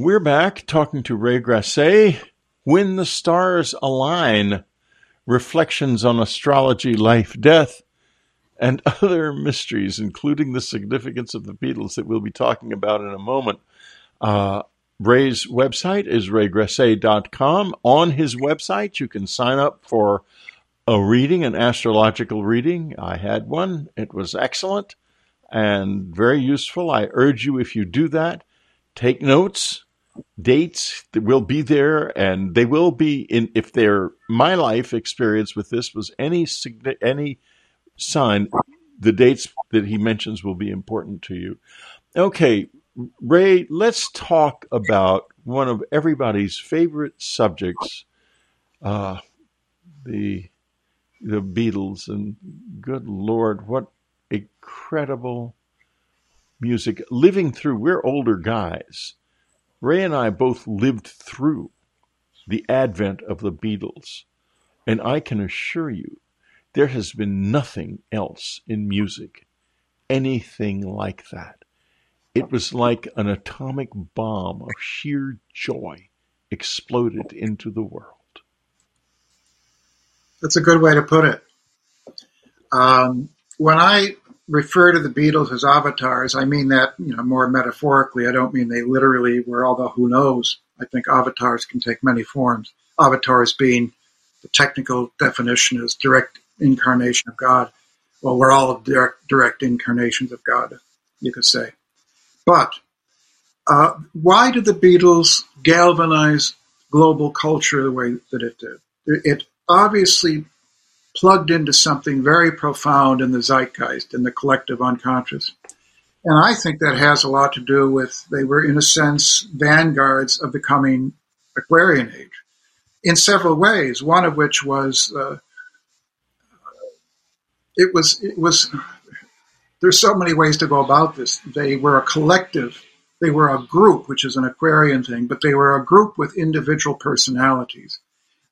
We're back talking to Ray Grasse. When the Stars Align Reflections on Astrology, Life, Death, and Other Mysteries, including the significance of the Beatles that we'll be talking about in a moment. Uh, Ray's website is raygrasse.com. On his website, you can sign up for a reading, an astrological reading. I had one, it was excellent and very useful. I urge you, if you do that, take notes dates that will be there, and they will be in. If their my life experience with this was any any sign, the dates that he mentions will be important to you. Okay, Ray, let's talk about one of everybody's favorite subjects, uh, the the Beatles, and good Lord, what incredible music! Living through, we're older guys. Ray and I both lived through the advent of the Beatles, and I can assure you, there has been nothing else in music, anything like that. It was like an atomic bomb of sheer joy exploded into the world. That's a good way to put it. Um, when I refer to the Beatles as avatars, I mean that you know more metaphorically. I don't mean they literally were. Although who knows? I think avatars can take many forms. Avatars being the technical definition is direct incarnation of God. Well, we're all direct, direct incarnations of God, you could say. But uh, why did the Beatles galvanize global culture the way that it did? It obviously plugged into something very profound in the zeitgeist, in the collective unconscious. And I think that has a lot to do with they were, in a sense, vanguards of the coming Aquarian age in several ways. One of which was uh, it was it was there's so many ways to go about this. They were a collective, they were a group, which is an Aquarian thing, but they were a group with individual personalities.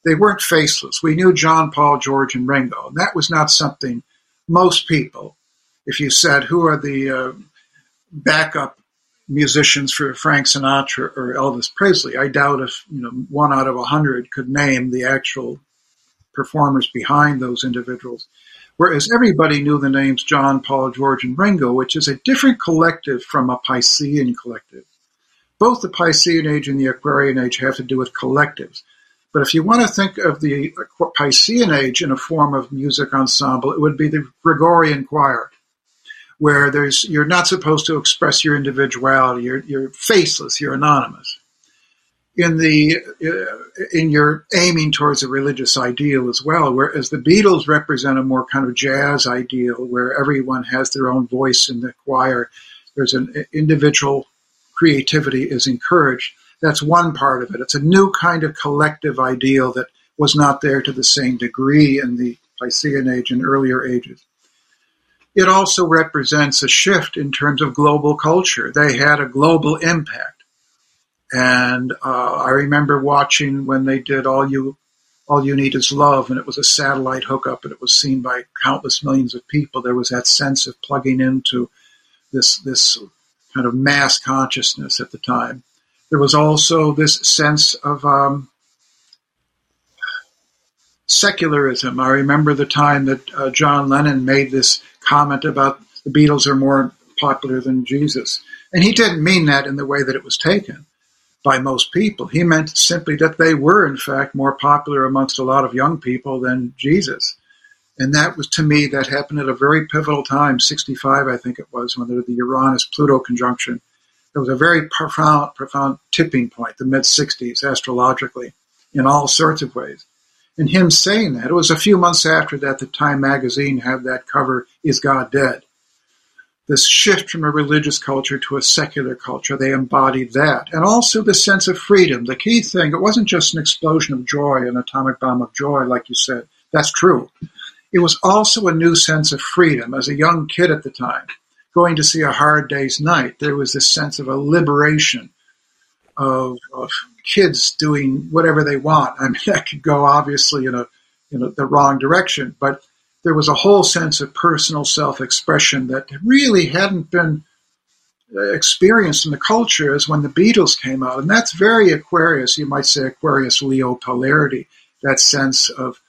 They weren't faceless. We knew John, Paul, George, and Ringo, and that was not something most people, if you said, who are the uh, backup musicians for Frank Sinatra or Elvis Presley, I doubt if you know one out of a hundred could name the actual performers behind those individuals. Whereas everybody knew the names John, Paul, George, and Ringo, which is a different collective from a Piscean collective. Both the Piscean age and the Aquarian age have to do with collectives. But if you want to think of the Piscean age in a form of music ensemble, it would be the Gregorian choir, where there's you're not supposed to express your individuality. You're, you're faceless. You're anonymous in the uh, in your aiming towards a religious ideal as well. Whereas the Beatles represent a more kind of jazz ideal, where everyone has their own voice in the choir. There's an individual creativity is encouraged. That's one part of it. It's a new kind of collective ideal that was not there to the same degree in the Piscean age and earlier ages. It also represents a shift in terms of global culture. They had a global impact and uh, I remember watching when they did All You All You Need Is Love, and it was a satellite hookup, and it was seen by countless millions of people. There was that sense of plugging into this this kind of mass consciousness at the time. There was also this sense of um, secularism. I remember the time that uh, John Lennon made this comment about the Beatles are more popular than Jesus. And he didn't mean that in the way that it was taken by most people. He meant simply that they were, in fact, more popular amongst a lot of young people than Jesus. And that was, to me, that happened at a very pivotal time, 65, I think it was, when there was the Uranus Pluto conjunction. It was a very profound, profound tipping point, the mid 60s, astrologically, in all sorts of ways. And him saying that, it was a few months after that the Time magazine had that cover, Is God Dead? this shift from a religious culture to a secular culture. They embodied that. And also the sense of freedom. The key thing, it wasn't just an explosion of joy, an atomic bomb of joy, like you said. That's true. It was also a new sense of freedom. As a young kid at the time, going to see A Hard Day's Night, there was this sense of a liberation of, of kids doing whatever they want. I mean, that could go obviously in a in a, the wrong direction, but there was a whole sense of personal self-expression that really hadn't been uh, experienced in the culture as when the Beatles came out. And that's very Aquarius, you might say Aquarius Leo polarity, that sense of,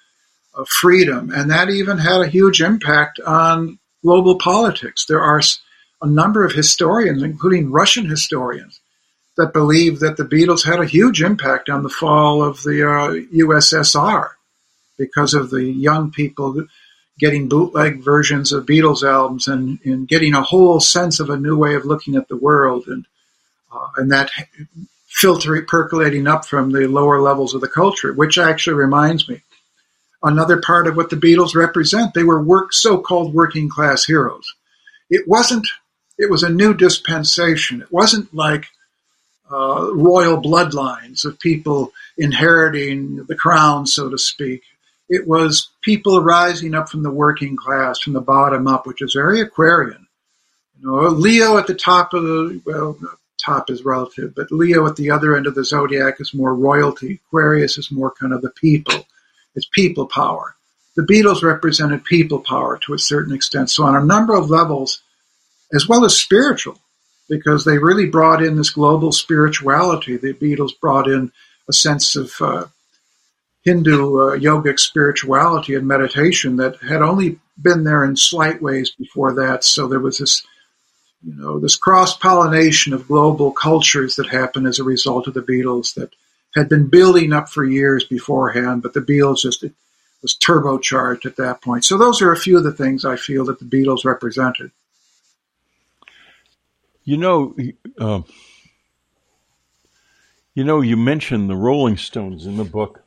of freedom. And that even had a huge impact on global politics. There are a number of historians, including Russian historians, that believe that the Beatles had a huge impact on the fall of the uh, USSR because of the young people getting bootleg versions of Beatles albums and, and getting a whole sense of a new way of looking at the world. And, uh, and that filtering, percolating up from the lower levels of the culture, which actually reminds me another part of what the Beatles represent. They were work, so-called working class heroes. It wasn't. It was a new dispensation. It wasn't like uh, royal bloodlines of people inheriting the crown, so to speak. It was people rising up from the working class, from the bottom up, which is very Aquarian. You know, Leo at the top of the well, top is relative, but Leo at the other end of the zodiac is more royalty. Aquarius is more kind of the people. It's people power. The Beatles represented people power to a certain extent. So on a number of levels, as well as spiritual, because they really brought in this global spirituality. The Beatles brought in a sense of uh, Hindu uh, yogic spirituality and meditation that had only been there in slight ways before that. So there was this you know, this cross pollination of global cultures that happened as a result of the Beatles that had been building up for years beforehand, but the Beatles just was turbocharged at that point. So those are a few of the things I feel that the Beatles represented. You know, uh, you know, you mentioned the Rolling Stones in the book,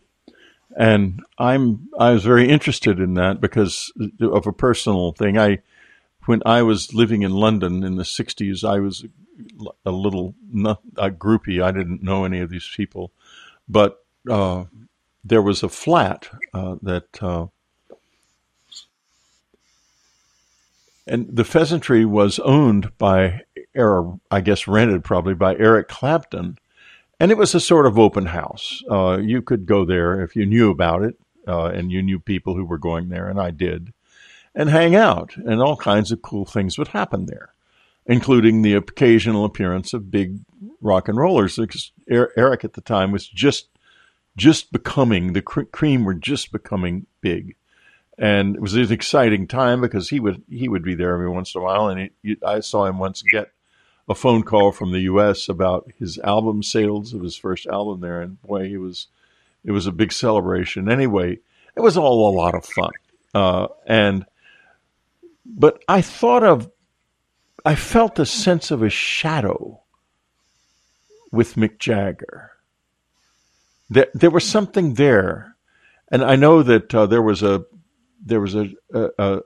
and I'm I was very interested in that because of a personal thing. I when I was living in London in the 60s, I was a little a groupie. I didn't know any of these people, but uh, there was a flat uh, that, uh, and the pheasantry was owned by, or I guess rented probably by Eric Clapton, and it was a sort of open house. Uh, you could go there if you knew about it, uh, and you knew people who were going there, and I did and hang out, and all kinds of cool things would happen there, including the occasional appearance of big rock and rollers. Eric at the time was just just becoming the cream were just becoming big, and it was an exciting time because he would he would be there every once in a while, and he, I saw him once get a phone call from the U.S. about his album sales of his first album there, and boy, it was it was a big celebration. Anyway, it was all a lot of fun, uh, and but I thought of, I felt a sense of a shadow with Mick Jagger. There, there was something there, and I know that uh, there was a there was a, a, a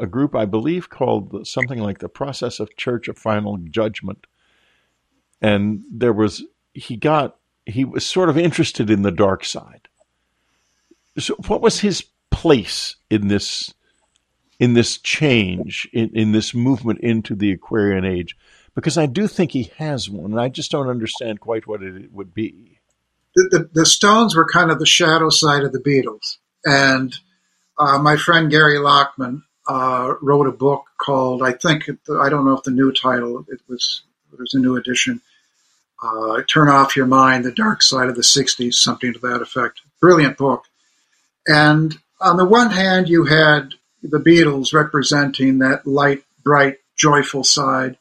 a group I believe called something like the Process of Church of Final Judgment, and there was he got he was sort of interested in the dark side. So, what was his place in this in this change, in, in this movement into the Aquarian age? Because I do think he has one, and I just don't understand quite what it would be. The, the, the Stones were kind of the shadow side of the Beatles. And uh, my friend Gary Lachman uh, wrote a book called, I think, I don't know if the new title, it was, it was a new edition, uh, Turn Off Your Mind, The Dark Side of the 60s, something to that effect. Brilliant book. And on the one hand, you had the Beatles representing that light, bright, joyful side.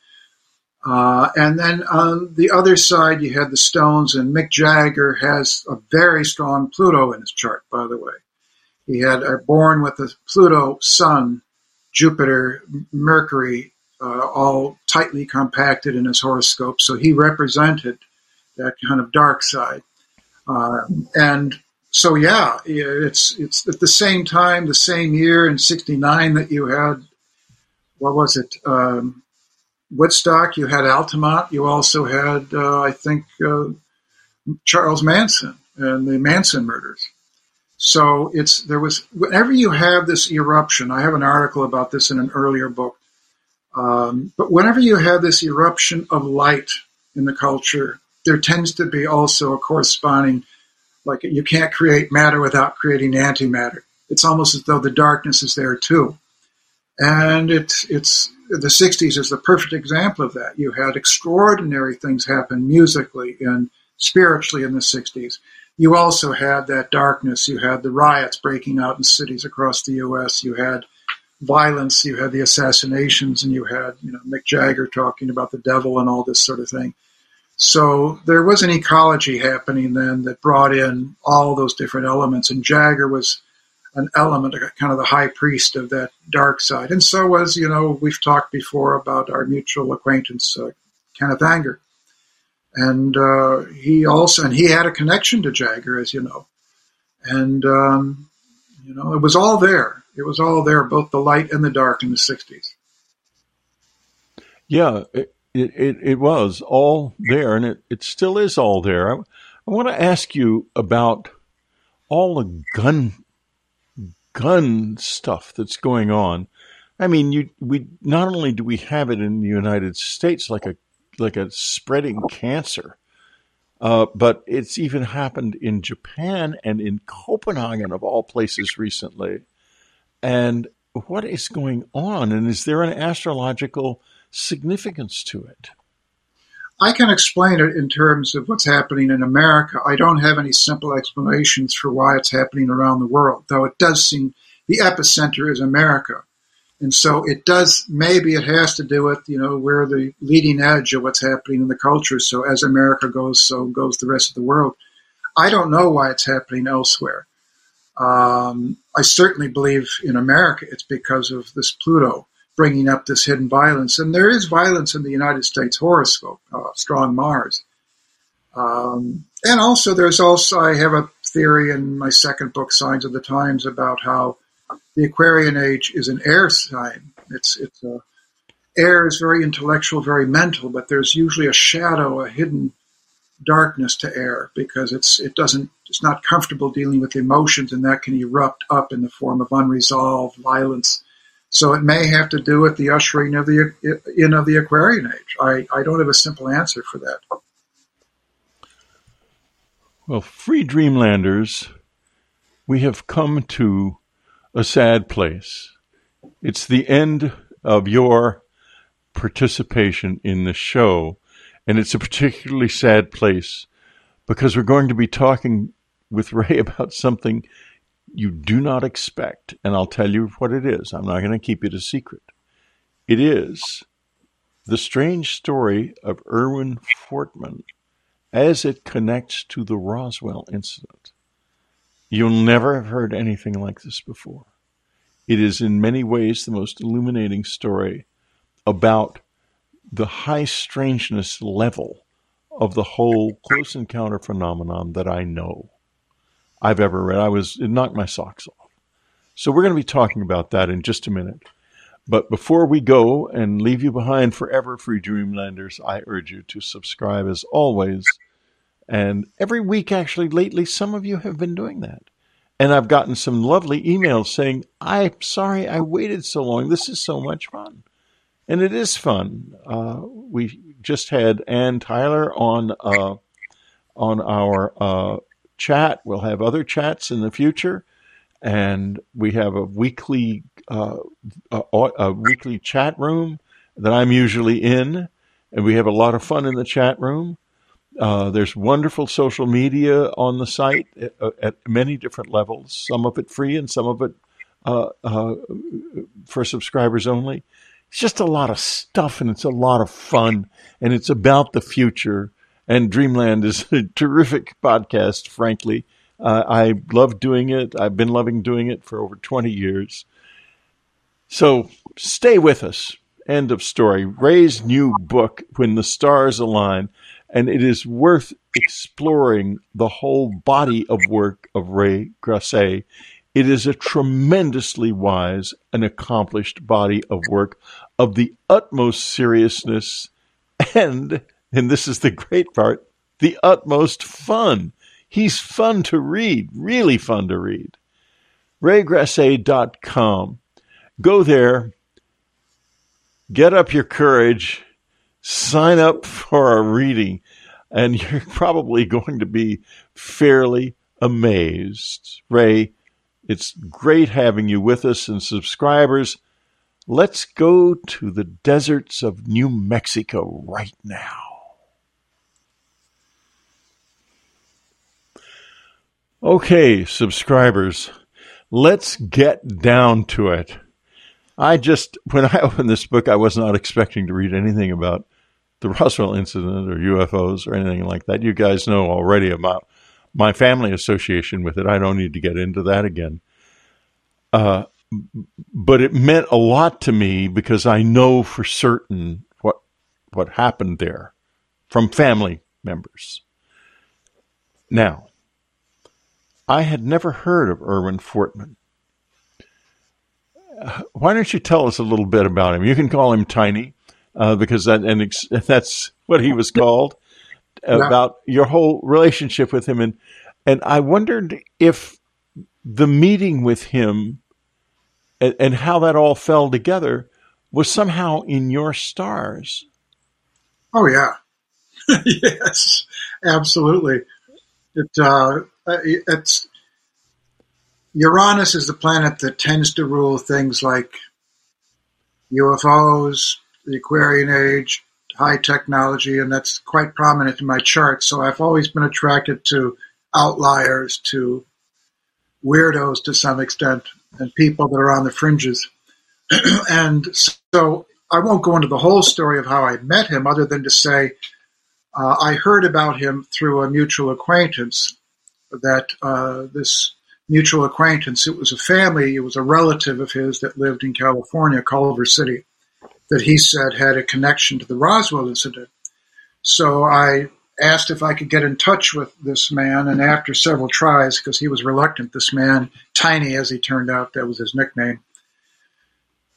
Uh, and then on the other side, you had the Stones, and Mick Jagger has a very strong Pluto in his chart, by the way. He had a born with a Pluto, Sun, Jupiter, Mercury, uh, all tightly compacted in his horoscope. So he represented that kind of dark side. Uh, and so yeah, it's it's at the same time, the same year in '69 that you had what was it? Um, Woodstock. You had Altamont. You also had, uh, I think, uh, Charles Manson and the Manson murders. So it's there was whenever you have this eruption. I have an article about this in an earlier book. Um, but whenever you have this eruption of light in the culture, there tends to be also a corresponding like you can't create matter without creating antimatter. It's almost as though the darkness is there too. And it's it's the 60s is the perfect example of that. You had extraordinary things happen musically and spiritually in the 60s. You also had that darkness. You had the riots breaking out in cities across the U.S. You had violence. You had the assassinations, and you had you know Mick Jagger talking about the devil and all this sort of thing. So there was an ecology happening then that brought in all those different elements, and Jagger was an element, kind of the high priest of that dark side. And so was, you know, we've talked before about our mutual acquaintance, uh, Kenneth Anger. and uh, he also and he had a connection to Jagger, as you know, and um, you know it was all there. It was all there, both the light and the dark in the '60s. Yeah, it, it was all there, and it, it still is all there. I, I want to ask you about all the gun gun stuff that's going on. I mean, you we not only do we have it in the United States like a like a spreading cancer, uh, but it's even happened in Japan and in Copenhagen of all places recently. And what is going on? And is there an astrological significance to it? I can explain it in terms of what's happening in America. I don't have any simple explanations for why it's happening around the world, though it does seem the epicenter is America. And so it does, maybe it has to do with, you know, we're the leading edge of what's happening in the culture. So as America goes, so goes the rest of the world. I don't know why it's happening elsewhere. Um, I certainly believe in America it's because of this Pluto bringing up this hidden violence. And there is violence in the United States horoscope, uh, strong Mars. Um, and also, there's also, I have a theory in my second book, Signs of the Times, about how the Aquarian age is an air sign. It's, it's a, air is very intellectual, very mental, but there's usually a shadow, a hidden darkness to air because it's it doesn't it's not comfortable dealing with emotions and that can erupt up in the form of unresolved violence so it may have to do with the ushering of the in of the Aquarian age. I, I don't have a simple answer for that. Well, free dreamlanders, we have come to a sad place. It's the end of your participation in the show, and it's a particularly sad place because we're going to be talking with Ray about something you do not expect, and I'll tell you what it is. I'm not going to keep it a secret. It is the strange story of Erwin Fortman as it connects to the Roswell incident. You'll never have heard anything like this before. It is in many ways the most illuminating story about the high strangeness level of the whole close encounter phenomenon that I know. I've ever read. I was it knocked my socks off. So we're going to be talking about that in just a minute. But before we go and leave you behind forever, free Dreamlanders, I urge you to subscribe as always. And every week, actually, lately, some of you have been doing that. And I've gotten some lovely emails saying, I'm sorry I waited so long. This is so much fun. And it is fun. Uh, we just had Ann Tyler on uh, on our uh, chat. We'll have other chats in the future, and we have a weekly uh, a, a weekly chat room that I'm usually in, and we have a lot of fun in the chat room. Uh, there's wonderful social media on the site at, uh, at, many different levels. Some of it free, and some of it uh, uh, for subscribers only. It's just a lot of stuff, and it's a lot of fun, and it's about the future and Dreamland is a terrific podcast, frankly. Uh, I love doing it. I've been loving doing it for over 20 years. So stay with us. End of story. Ray's new book, When the Stars Align, and it is worth exploring the whole body of work of Ray Grasse. It is a tremendously wise and accomplished body of work of the utmost seriousness and and this is the great part, the utmost fun. He's fun to read, really fun to read. RayGrasse.com. Go there, get up your courage, sign up for a reading, and you're probably going to be fairly amazed. Ray, it's great having you with us and subscribers. Let's go to the deserts of New Mexico right now. Okay, subscribers, let's get down to it. I just, when I opened this book, I was not expecting to read anything about the Roswell incident or UFOs or anything like that. You guys know already about my family association with it. I don't need to get into that again. Uh, but it meant a lot to me because I know for certain what what happened there from family members. Now, I had never heard of Erwin Fortman. Why don't you tell us a little bit about him? You can call him Tiny, uh, because that and ex- that's what he was called. About your whole relationship with him, and and I wondered if the meeting with him and, and how that all fell together was somehow in your stars. Oh yeah, yes, absolutely. It uh, it's Uranus is the planet that tends to rule things like UFOs, the Aquarian Age, high technology, and that's quite prominent in my chart. So I've always been attracted to outliers, to weirdos to some extent, and people that are on the fringes. and so I won't go into the whole story of how I met him, other than to say uh, I heard about him through a mutual acquaintance. That uh, this mutual acquaintance, it was a family, it was a relative of his that lived in California, Culver City, that he said had a connection to the Roswell incident. So I asked if I could get in touch with this man, and after several tries, because he was reluctant, this man, Tiny as he turned out, that was his nickname,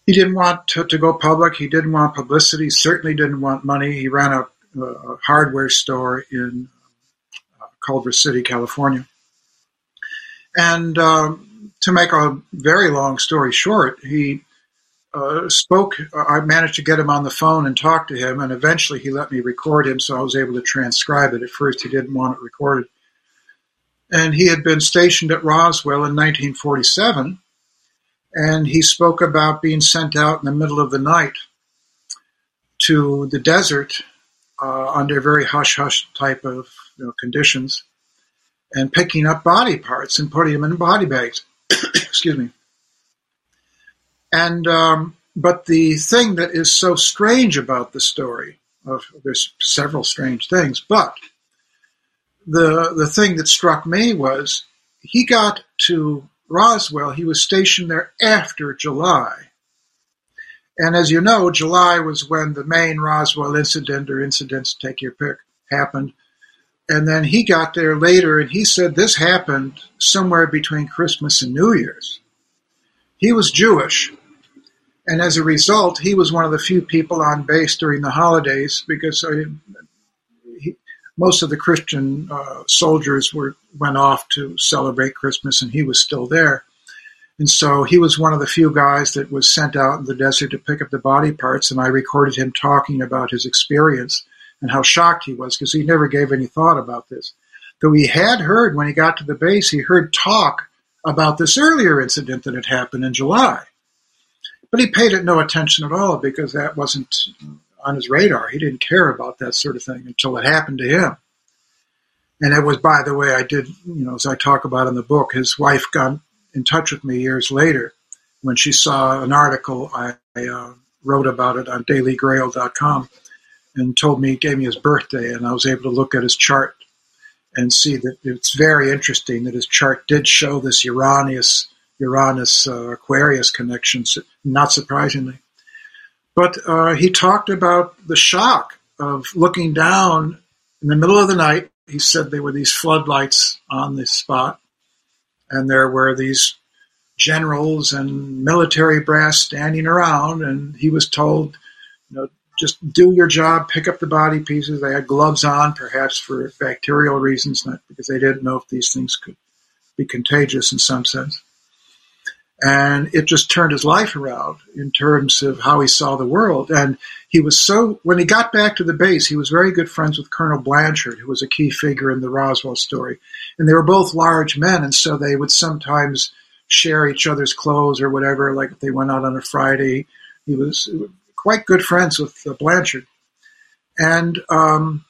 he didn't want to, to go public. He didn't want publicity. Certainly didn't want money. He ran a, a hardware store in Culver City, California. And um, to make a very long story short, he uh, spoke. I managed to get him on the phone and talk to him, and eventually he let me record him, so I was able to transcribe it. At first, he didn't want it recorded. And he had been stationed at Roswell in 1947 and he spoke about being sent out in the middle of the night to the desert uh, under a very hush hush type of know, conditions and picking up body parts and putting them in body bags. Excuse me. And um, but the thing that is so strange about the story of there's several strange things, but the the thing that struck me was he got to Roswell, he was stationed there after July. And as you know, July was when the main Roswell incident or incidents, take your pick, happened. And then he got there later and he said this happened somewhere between Christmas and New Year's. He was Jewish. And as a result, he was one of the few people on base during the holidays because uh, he, most of the Christian uh, soldiers were went off to celebrate Christmas, and he was still there. And so he was one of the few guys that was sent out in the desert to pick up the body parts, and I recorded him talking about his experience and how shocked he was because he never gave any thought about this. Though he had heard when he got to the base, he heard talk about this earlier incident that had happened in July. But he paid it no attention at all because that wasn't on his radar. He didn't care about that sort of thing until it happened to him. And it was, by the way, I did, you know, as I talk about in the book, his wife got in touch with me years later when she saw an article I, uh, wrote about it on dailygrail.com and told me, gave me his birthday, and I was able to look at his chart and see that it's very interesting that his chart did show this Uranus Uranus uh, Aquarius connections, not surprisingly. But uh, he talked about the shock of looking down in the middle of the night. He said there were these floodlights on the spot, and there were these generals and military brass standing around, and he was told, you know, just do your job, pick up the body pieces. They had gloves on, perhaps for bacterial reasons, not because they didn't know if these things could be contagious in some sense. And it just turned his life around in terms of how he saw the world. And he was so, when he got back to the base, he was very good friends with Colonel Blanchard, who was a key figure in the Roswell story. And they were both large men, and so they would sometimes share each other's clothes or whatever. Like if they went out on a Friday, he was quite good friends with uh, Blanchard. And um,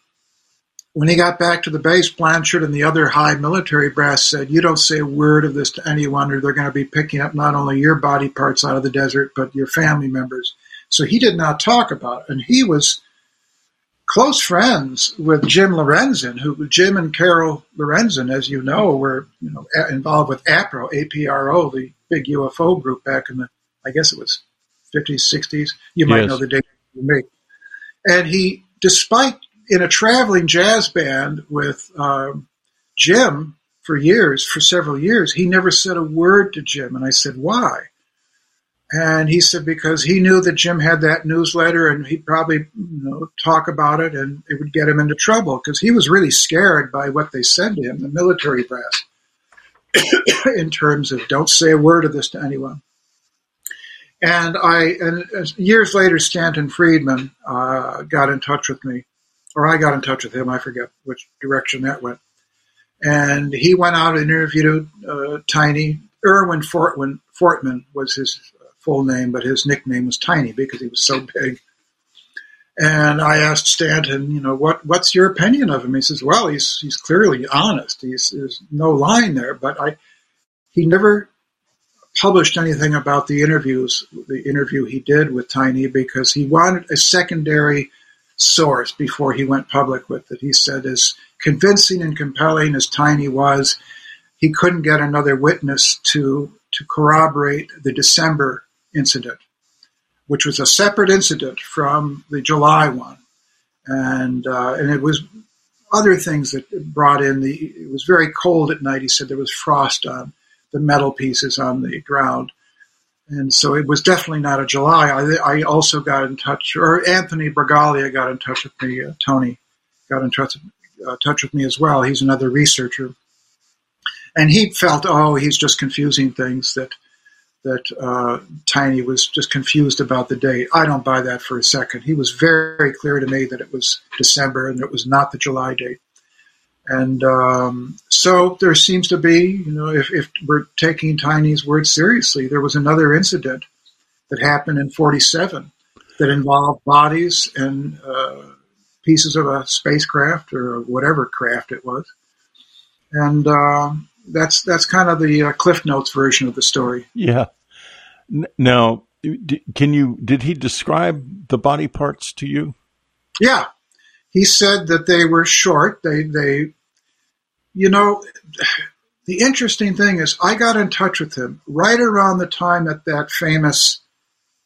when he got back to the base, Blanchard and the other high military brass said, You don't say a word of this to anyone, or they're going to be picking up not only your body parts out of the desert, but your family members. So he did not talk about it. And he was close friends with Jim Lorenzen, who Jim and Coral Lorenzen, as you know, were you know involved with APRO, APRO, the big UFO group back in the, I guess it was 50s, 60s. You might yes. know the date you make. And he, despite in a traveling jazz band with um, Jim for years, for several years. He never said a word to Jim, and I said, "Why?" And he said because he knew that Jim had that newsletter, and he'd probably you know talk about it, and it would get him into trouble because he was really scared by what they said to him, the military brass, in terms of don't say a word of this to anyone. And I, and years later, Stanton Friedman uh, got in touch with me, or I got in touch with him. I forget which direction that went. And he went out and interviewed uh, Tiny. Irwin Fortman, Fortman was his full name, but his nickname was Tiny because he was so big. And I asked Stanton, you know, what what's your opinion of him? He says, well, he's he's clearly honest. He's there's no lying there, but I he never published anything about the interviews, the interview he did with Tiny, because he wanted a secondary source before he went public with it. He said, as convincing and compelling as Tiny was, he couldn't get another witness to to corroborate the December incident, which was a separate incident from the July one, and uh, and it was other things that brought in the. It was very cold at night. He said there was frost on the metal pieces on the ground. And so it was definitely not a July. I, I also got in touch, or Anthony Bragalia got in touch with me. Uh, Tony got in touch, uh, touch with me as well. He's another researcher, and he felt, oh, he's just confusing things. That that uh, Tiny was just confused about the date. I don't buy that for a second. He was very clear to me that it was December and it was not the July date. And um, so there seems to be, you know, if, if we're taking Tiny's words seriously, there was another incident that happened in 47 that involved bodies and uh, pieces of a spacecraft or whatever craft it was. And uh, that's that's kind of the uh, Cliff Notes version of the story. Yeah. Now, can you? Did he describe the body parts to you? Yeah, he said that they were short. They they you know, the interesting thing is, I got in touch with him right around the time that that famous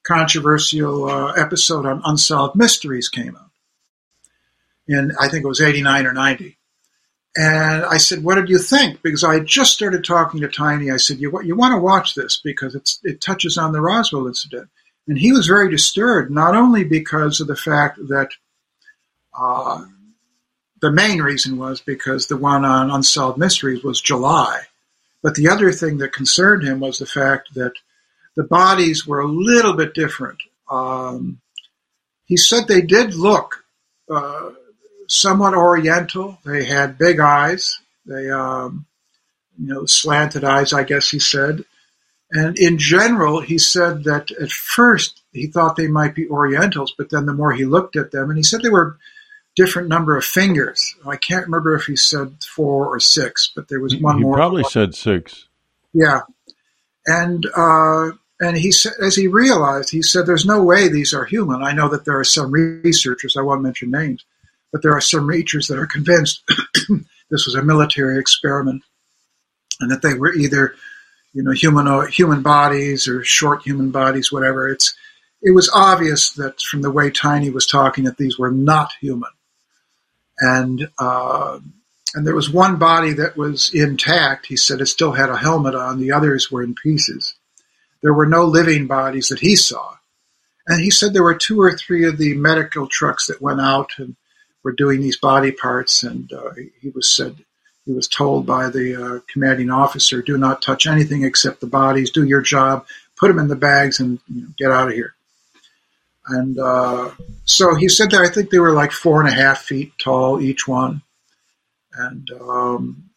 controversial uh, episode on Unsolved Mysteries came out. And I think it was 89 or 90. And I said, What did you think? Because I had just started talking to Tiny. I said, You, you want to watch this because it touches on the Roswell incident. And he was very disturbed, not only because of the fact that uh, the main reason was because the one on Unsolved Mysteries was July. But the other thing that concerned him was the fact that the bodies were a little bit different. Um, he said they did look uh, somewhat oriental. They had big eyes. They, um, you know, slanted eyes, I guess he said. And in general, he said that at first he thought they might be Orientals, but then the more he looked at them, and he said they were different number of fingers. I can't remember if he said four or six, but there was one he more. He probably said six. Yeah, and uh, and he said, as he realized, he said, "There's no way these are human." I know that there are some researchers. I won't mention names, but there are some researchers that are convinced this was a military experiment, and that they were either, you know, human human bodies or short human bodies, whatever. It's it was obvious that from the way Tiny was talking that these were not human and uh, and there was one body that was intact. He said it still had a helmet on. The others were in pieces. There were no living bodies that he saw, and he said there were two or three of the medical trucks that went out and were doing these body parts. And uh, he was said he was told by the uh, commanding officer, "Do not touch anything except the bodies. Do your job. Put them in the bags and you know, get out of here." And uh, so he said that I think they were like four and a half feet tall each one. And um,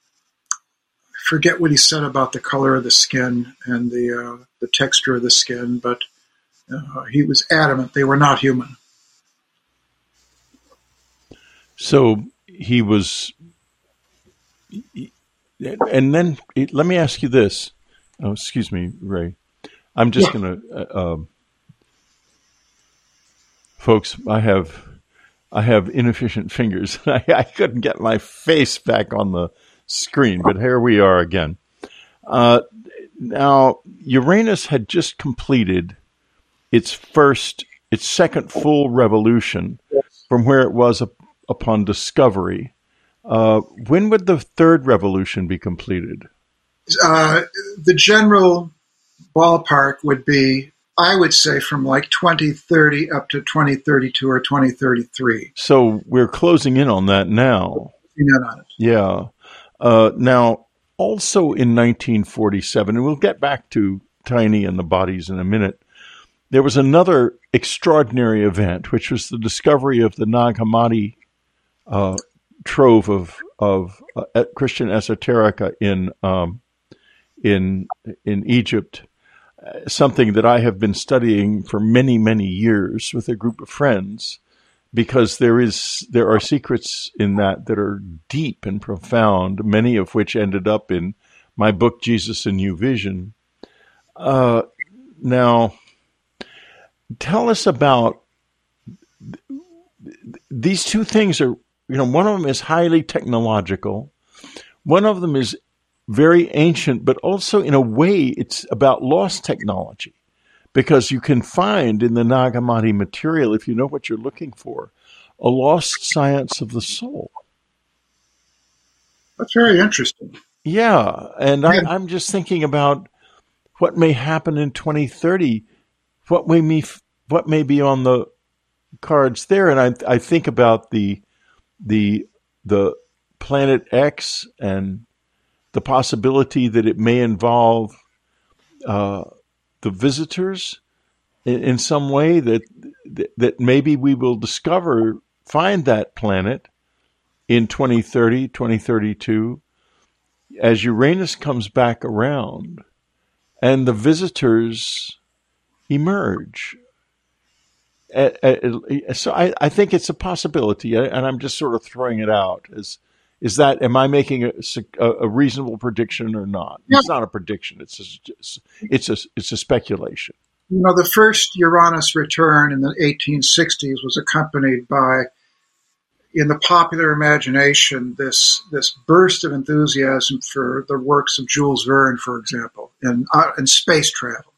I forget what he said about the color of the skin and the uh, the texture of the skin, but uh, he was adamant they were not human. So he was, and then let me ask you this. Oh, excuse me, Ray. I'm just yeah. going to. Folks, I have I have inefficient fingers. I, I, couldn't get my face back on the screen, but here we are again. Uh, now, Uranus had just completed its first, its second full revolution from where it was a, upon discovery. Uh, when would the third revolution be completed? Uh, the general ballpark would be, I would say, from like 2030 up to 2032 or 2033. So we're closing in on that now. In on it. Yeah. Uh, now, also in 1947, and we'll get back to Tiny and the bodies in a minute, there was another extraordinary event, which was the discovery of the Nag Hammadi uh, trove of of uh, Christian esoterica in um, in in Egypt. Something that I have been studying for many many years with a group of friends, because there is there are secrets in that that are deep and profound. Many of which ended up in my book Jesus: A New Vision. Uh, now tell us about these two things are you know one of them is highly technological one of them is very ancient but also in a way it's about lost technology. Because you can find in the Nag Hammadi material if you know what you're looking for a lost science of the soul. That's very interesting. Yeah and yeah. I, i'm just thinking about what may happen in 2030 what may be, what may be on the cards there, and I I think about the the the Planet X and the possibility that it may involve uh, the visitors in, in, some way that that maybe we will discover find that planet in 2030 2032 as Uranus comes back around and the visitors emerge. So I, think it's a possibility, and I'm just sort of throwing it out. Is is that am I making a, a reasonable prediction or not? Yeah. It's not a prediction. It's a, it's a it's a speculation. You know, the first Uranus return in the 1860s was accompanied by, in the popular imagination, this this burst of enthusiasm for the works of Jules Verne, for example, in uh, in space travel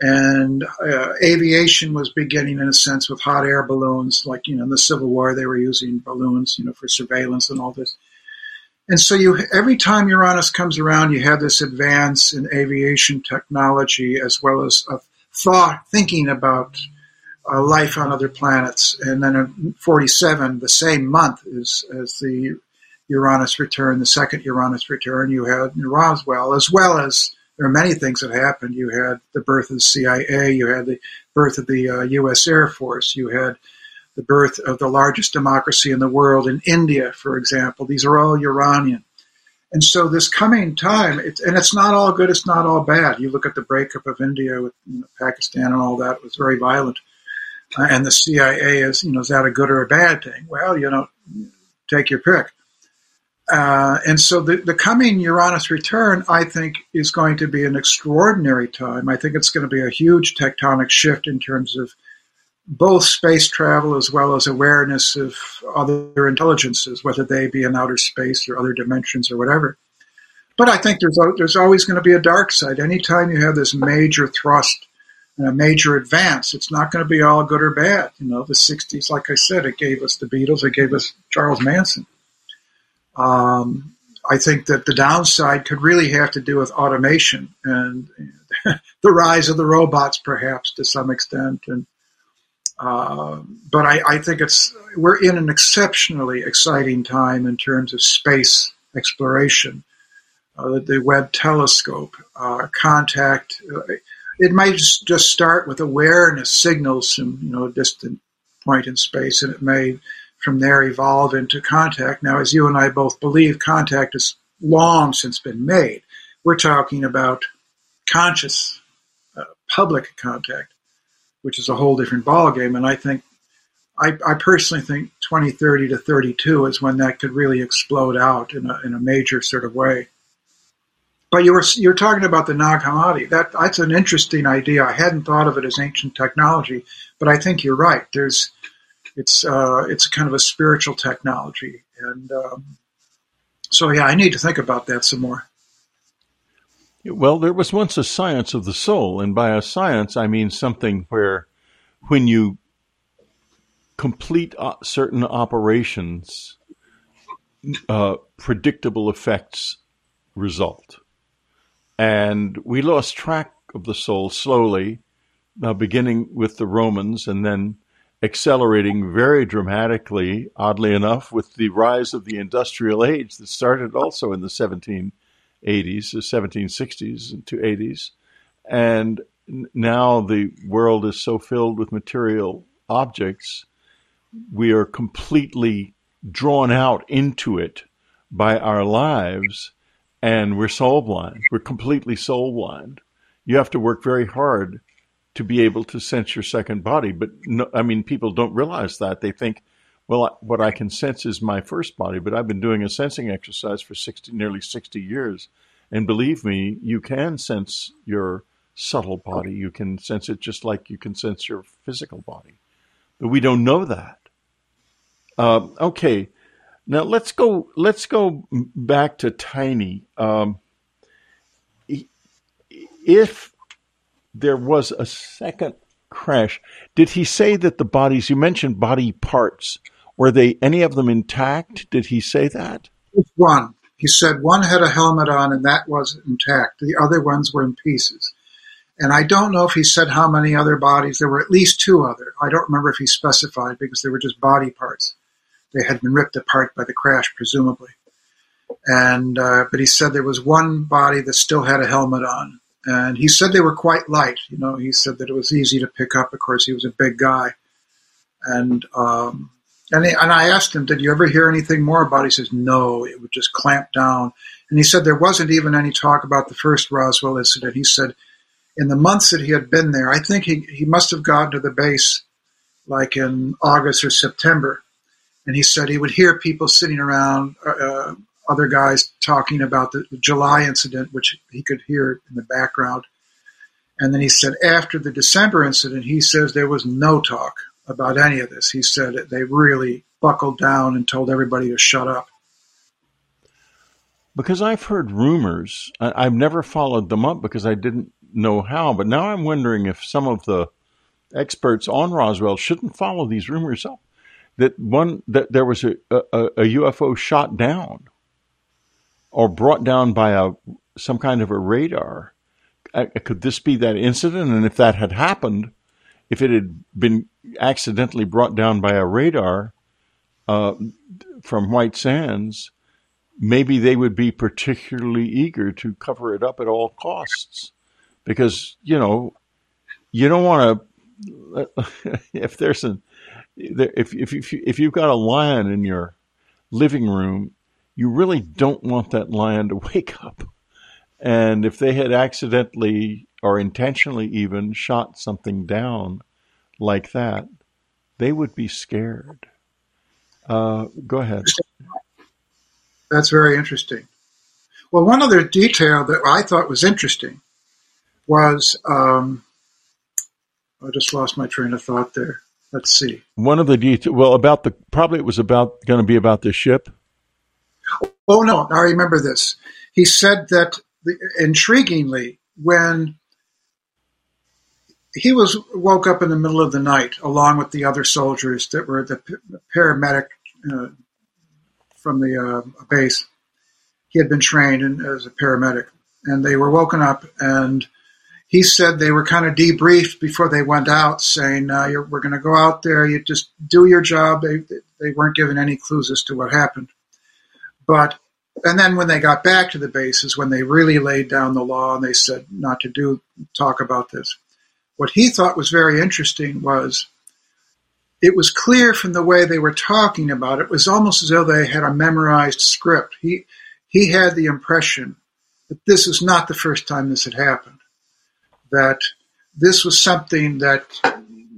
and uh, aviation was beginning in a sense with hot air balloons like you know in the civil war they were using balloons you know for surveillance and all this. And so you every time uranus comes around you have this advance in aviation technology as well as a thought thinking about uh, life on other planets. And then in 47 the same month as, as the uranus return the second uranus return you had roswell as well as there are many things that happened. You had the birth of the CIA, you had the birth of the uh, U.S. Air Force, you had the birth of the largest democracy in the world in India, for example. These are all Uranian. And so this coming time, it, and it's not all good, it's not all bad. You look at the breakup of India with you know, Pakistan and all that, it was very violent. Uh, and the CIA is, you know, is that a good or a bad thing? Well, you know, take your pick. Uh, and so the, the coming Uranus return, I think, is going to be an extraordinary time. I think it's going to be a huge tectonic shift in terms of both space travel as well as awareness of other intelligences, whether they be in outer space or other dimensions or whatever. But I think there's there's always going to be a dark side. Anytime you have this major thrust and a major advance, it's not going to be all good or bad. You know, the '60s, like I said, it gave us the Beatles, it gave us Charles Manson. Um, I think that the downside could really have to do with automation and the rise of the robots, perhaps to some extent. And uh, but I, I, think it's we're in an exceptionally exciting time in terms of space exploration. Uh, the, Webb telescope, uh, contact. Uh, it might just start with awareness signals from you know a distant point in space, and it may from there evolve into contact. Now, as you and I both believe, contact has long since been made. We're talking about conscious uh, public contact, which is a whole different ballgame. And I think, I, I, personally think 2030 to 32 is when that could really explode out in a, in a major sort of way. But you were you're talking about the Nag Hammadi. That that's an interesting idea. I hadn't thought of it as ancient technology, but I think you're right. There's it's uh, it's kind of a spiritual technology, and um, so yeah, I need to think about that some more. Well, there was once a science of the soul, and by a science I mean something where, when you complete uh, certain operations, uh, predictable effects result. And we lost track of the soul slowly, uh, beginning with the Romans and then accelerating very dramatically, oddly enough, with the rise of the industrial age that started also in the 1780s, the 1760s to 80s. And now the world is so filled with material objects, we are completely drawn out into it by our lives and we're soul blind. We're completely soul blind. You have to work very hard to be able to sense your second body. But no, I mean, people don't realize that. They think, well, what I can sense is my first body, but I've been doing a sensing exercise for 60, nearly 60 years. And believe me, you can sense your subtle body. You can sense it just like you can sense your physical body. But we don't know that. Uh, okay. Now let's go. Let's go back to Tiny. Um, if there was a second crash, did he say that the bodies you mentioned body parts were they any of them intact? Did he say that? One. He said one had a helmet on and that was intact. The other ones were in pieces. And I don't know if he said how many other bodies. There were at least two other. I don't remember if he specified because they were just body parts. They had been ripped apart by the crash, presumably. And uh, but he said there was one body that still had a helmet on, and he said they were quite light. You know, he said that it was easy to pick up. Of course, he was a big guy, and um, and he, and I asked him, "Did you ever hear anything more about?" it? He says, "No, it would just clamp down." And he said there wasn't even any talk about the first Roswell incident. He said in the months that he had been there, I think he he must have gotten to the base like in August or September and he said he would hear people sitting around, uh, uh, other guys talking about the, July incident, which he could hear in the background. And then he said after the December incident, he says there was no talk about any of this. He said they really buckled down and told everybody to shut up. Because I've heard rumors, I've never followed them up because I didn't know how, but now I'm wondering if some of the experts on Roswell shouldn't follow these rumors up that one that there was a, a, a UFO shot down or brought down by a some kind of a radar. Uh, could this be that incident? And if that had happened, if it had been accidentally brought down by a radar uh, from White Sands, maybe they would be particularly eager to cover it up at all costs, because you know you don't want to. if there's an if if if, if you've got a lion in your living room, you really don't want that lion to wake up. And if they had accidentally or intentionally even shot something down like that, they would be scared. Uh, go ahead. That's very interesting. Well, one other detail that I thought was interesting was um, I just lost my train of thought there. Let's see. One of the details, well, about the, probably it was about, going to be about the ship. Oh, no, I remember this. He said that, intriguingly, when he was woke up in the middle of the night along with the other soldiers that were the paramedic uh, from the uh, base. He had been trained in, as a paramedic, and they were woken up and he said they were kind of debriefed before they went out, saying, uh, "We're going to go out there. You just do your job." They they weren't given any clues as to what happened, but and then when they got back to the bases, when they really laid down the law and they said not to do talk about this, what he thought was very interesting was it was clear from the way they were talking about it, it was almost as though they had a memorized script. He he had the impression that this is not the first time this had happened that this was something that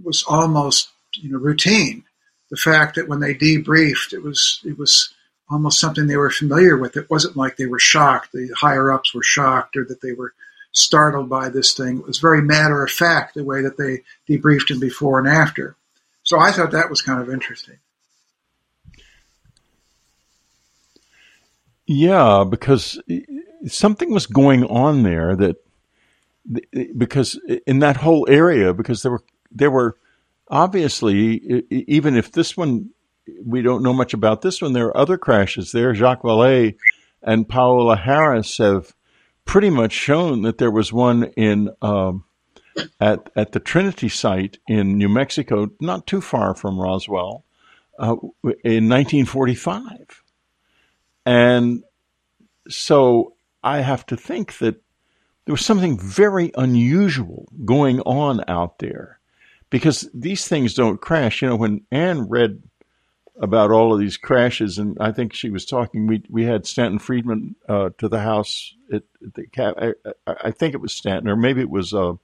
was almost you know routine. The fact that when they debriefed, it was it was almost something they were familiar with. It wasn't like they were shocked. The higher ups were shocked or that they were startled by this thing. It was very matter of fact the way that they debriefed him before and after. So I thought that was kind of interesting. Yeah, because something was going on there that because in that whole area, because there were there were obviously, even if this one we don't know much about this one, there are other crashes there. Jacques Vallée and Paola Harris have pretty much shown that there was one in um, at at the Trinity site in New Mexico, not too far from Roswell, uh, in 1945, and so I have to think that there was something very unusual going on out there because these things don't crash. You know, when Anne read about all of these crashes, and I think she was talking. We we had Stanton Friedman uh, to the house at, at the cab. I, I, think it was Stanton, or maybe it was. Uh,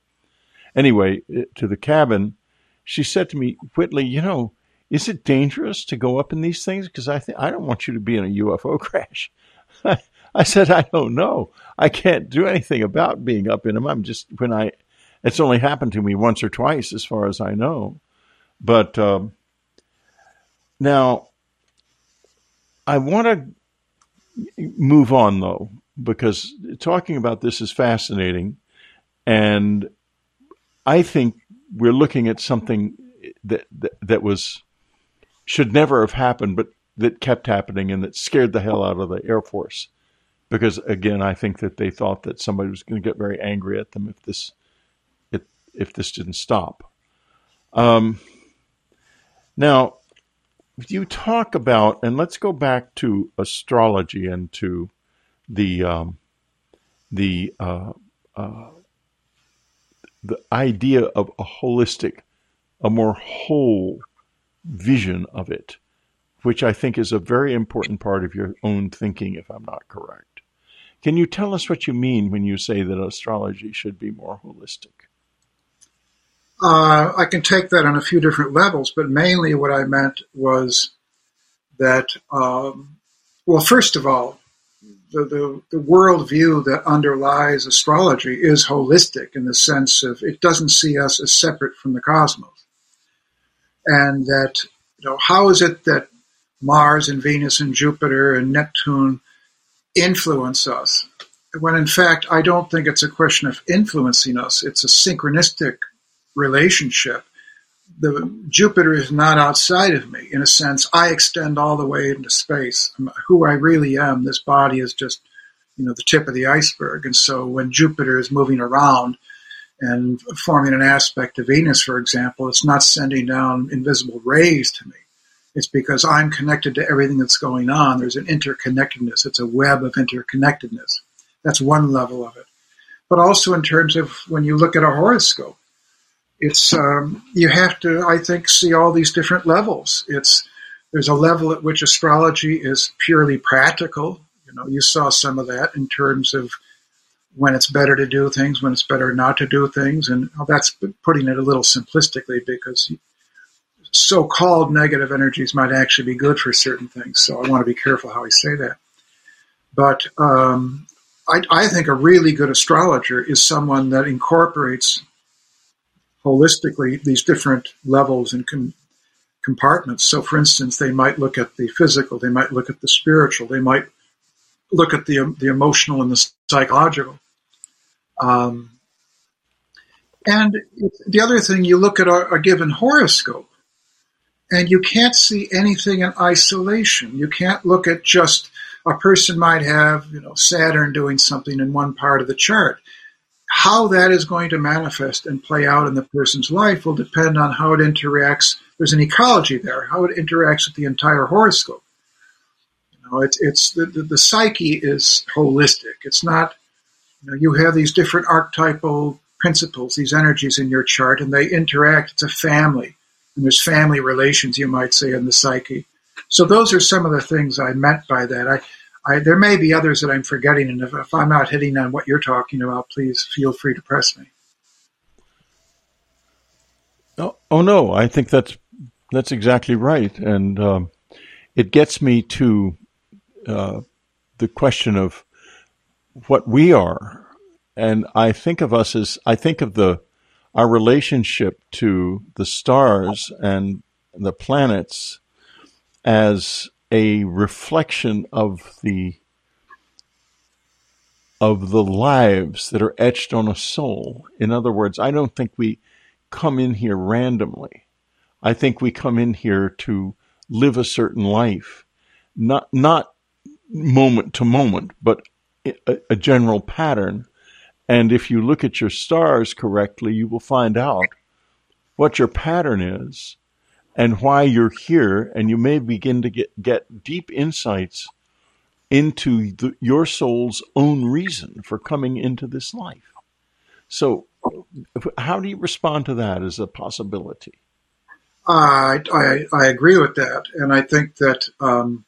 anyway, to the cabin. She said to me, Whitley, you know, is it dangerous to go up in these things? Because I think I don't want you to be in a UFO crash. I said, I don't know. I can't do anything about being up in them. I'm just when I. It's only happened to me once or twice, as far as I know. But um, now, I want to move on though, because talking about this is fascinating. And I think we're looking at something that, that, that was, should never have happened, but that kept happening and that scared the hell out of the Air Force. Because again, I think that they thought that somebody was going to get very angry at them if this, if, if this didn't stop. Um, now, you talk about, and let's go back to astrology and to the um, the uh, uh, the idea of a holistic, a more whole vision of it, which I think is a very important part of your own thinking, if I'm not correct. Can you tell us what you mean when you say that astrology should be more holistic? Uh, I can take that on a few different levels, but mainly what I meant was that, um, well, first of all, the, the, the worldview that underlies astrology is holistic in the sense of it doesn't see us as separate from the cosmos. And that, you know, how is it that Mars and Venus and Jupiter and Neptune influence us? When in fact, I don't think it's a question of influencing us, it's a synchronistic relationship. The Jupiter is not outside of me. In a sense, I extend all the way into space. Who I really am, this body is just, you know, the tip of the iceberg. And so when Jupiter is moving around and forming an aspect of Venus, for example, it's not sending down invisible rays to me. It's because I'm connected to everything that's going on. There's an interconnectedness. It's a web of interconnectedness. That's one level of it. But also in terms of when you look at a horoscope, it's um, you have to, I think, see all these different levels. It's there's a level at which astrology is purely practical. You know, you saw some of that in terms of when it's better to do things, when it's better not to do things, and that's putting it a little simplistically because so-called negative energies might actually be good for certain things. So I want to be careful how I say that. But um, I, I think a really good astrologer is someone that incorporates holistically these different levels and com- compartments. So, for instance, they might look at the physical, they might look at the spiritual, they might look at the the emotional and the psychological. Um, and the other thing, you look at a, a given horoscope, and you can't see anything in isolation. You can't look at just a person might have, you know, Saturn doing something in one part of the chart how that is going to manifest and play out in the person's life will depend on how it interacts. There's an ecology there, how it interacts with the entire horoscope. You know, it's, it's the, the, the psyche is holistic. It's not, you know, you have these different archetypal principles, these energies in your chart, and they interact. It's a family, and there's family relations, you might say, in the psyche. So those are some of the things I meant by that. I, I, there may be others that I'm forgetting, and if, if, I'm not hitting on what you're talking about, please feel free to press me. Oh, oh no, I think that's that's exactly right, and um, it gets me to uh, the question of what we are, and I think of us as I think of the our relationship to the stars and the planets as a reflection of the of the lives that are etched on a soul. In other words, I don't think we come in here randomly. I think we come in here to live a certain life, not not moment to moment, but a, a general pattern. And if you look at your stars correctly, you will find out what your pattern is and why you're here, and you may begin to get, get deep insights into the, your soul's own reason for coming into this life. So, how do you respond to that as a possibility? I, I, I agree with that. And I think that um,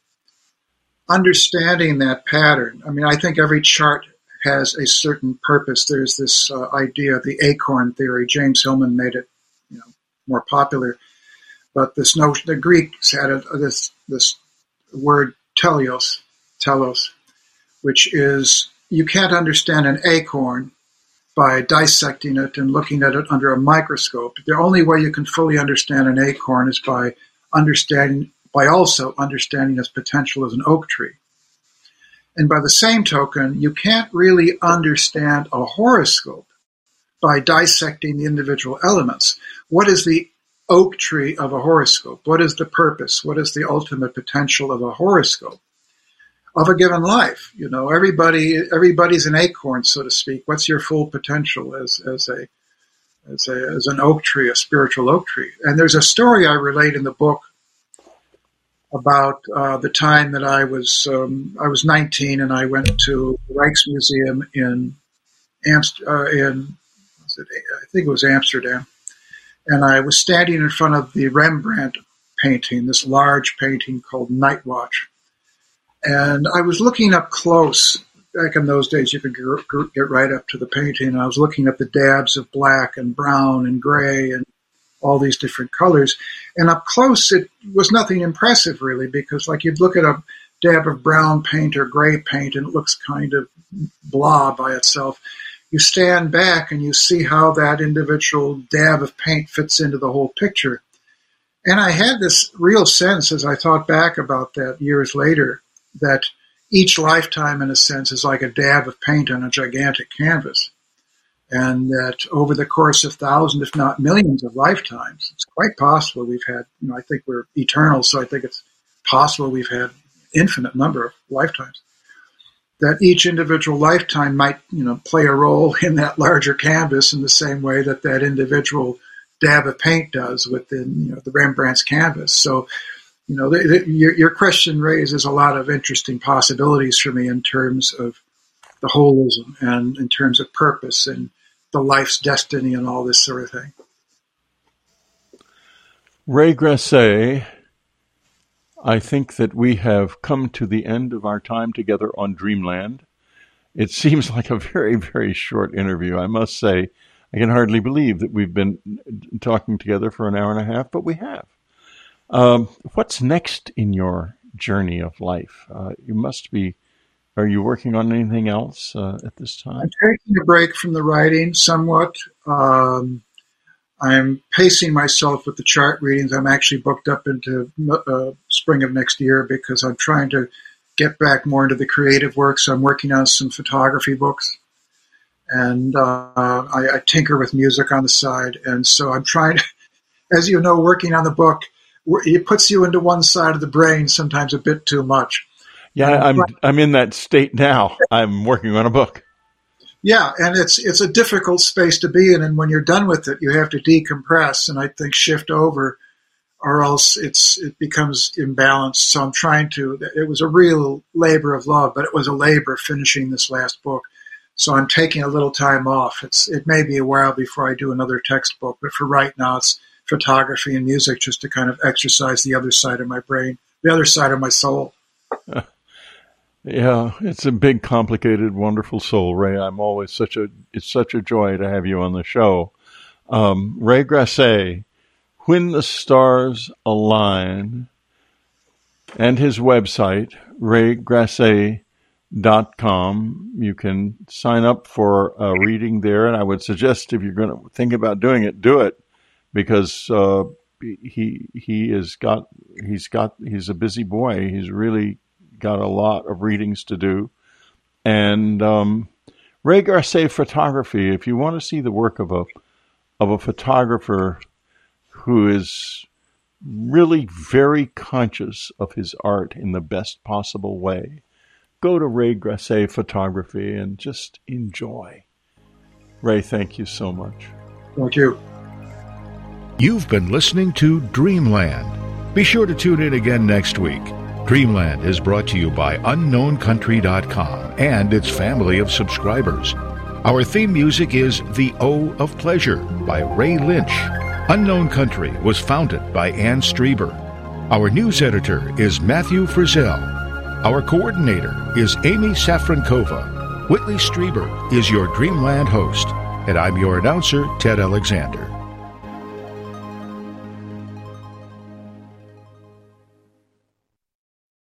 understanding that pattern, I mean, I think every chart has a certain purpose. There's this uh, idea, of the acorn theory. James Hillman made it you know, more popular. But this notion, the Greeks had a, this, this word teleos, telos, which is you can't understand an acorn by dissecting it and looking at it under a microscope. The only way you can fully understand an acorn is by understanding by also understanding its potential as an oak tree. And by the same token, you can't really understand a horoscope by dissecting the individual elements. What is the oak tree of a horoscope? What is the purpose? What is the ultimate potential of a horoscope? of a given life. You know, everybody everybody's an acorn, so to speak. What's your full potential as as a as a as an oak tree, a spiritual oak tree? And there's a story I relate in the book about uh, the time that I was um, I was 19 and I went to the Rijksmuseum in Amst- uh, in I think it was Amsterdam, and I was standing in front of the Rembrandt painting, this large painting called Night Watch and I was looking up close. Back in those days, you could get right up to the painting. I was looking at the dabs of black and brown and gray and all these different colors. And up close, it was nothing impressive really, because like you'd look at a dab of brown paint or gray paint and it looks kind of blah by itself. You stand back and you see how that individual dab of paint fits into the whole picture. And I had this real sense as I thought back about that years later that each lifetime, in a sense, is like a dab of paint on a gigantic canvas. And that over the course of thousands, if not millions of lifetimes, it's quite possible we've had, you know, I think we're eternal, so I think it's possible we've had infinite number of lifetimes. That each individual lifetime might, you know, play a role in that larger canvas in the same way that that individual dab of paint does within, you know, the Rembrandt's canvas. So you know, the, the, your, your question raises a lot of interesting possibilities for me in terms of the holism and in terms of purpose and the life's destiny and all this sort of thing. Ray Grasse, I think that we have come to the end of our time together on Dreamland. It seems like a very, very short interview. I must say, I can hardly believe that we've been talking together for an hour and a half, but we have. Um, what's next in your journey of life? Uh, you must be. Are you working on anything else uh, at this time? I'm taking a break from the writing somewhat. Um, I'm pacing myself with the chart readings. I'm actually booked up into uh, spring of next year because I'm trying to get back more into the creative work. So I'm working on some photography books, and uh, I, I tinker with music on the side. And so I'm trying to, as you know, working on the book it puts you into one side of the brain sometimes a bit too much. Yeah, I'm I'm in that state now. I'm working on a book. Yeah, and it's it's a difficult space to be in, and when you're done with it, you have to decompress and I think shift over, or else it's it becomes imbalanced. So I'm trying to. It was a real labor of love, but it was a labor finishing this last book. So I'm taking a little time off. It's it may be a while before I do another textbook, but for right now, it's photography and music just to kind of exercise the other side of my brain, the other side of my soul. Yeah, it's a big, complicated, wonderful soul, Ray. I'm always such a it's such a joy to have you on the show. Um, Ray Grasse, When the Stars Align, and his website, raygrasse.com. You can sign up for a reading there, and I would suggest if you're going to think about doing it, do it because uh, he he has got he's got he's a busy boy. He's really got a lot of readings to do, and um, Ray Grasse photography. If you want to see the work of a of a photographer who is really very conscious of his art in the best possible way, go to Ray Grasse Photography and just enjoy. Ray, thank you so much. Thank you. You've been listening to Dreamland. Be sure to tune in again next week. Dreamland is brought to you by UnknownCountry.com and its family of subscribers. Our theme music is The O of Pleasure by Ray Lynch. Unknown Country was founded by Ann Strieber. Our news editor is Matthew Frizzell. Our coordinator is Amy Safrankova. Whitley Strieber is your Dreamland host, and I'm your announcer, Ted Alexander.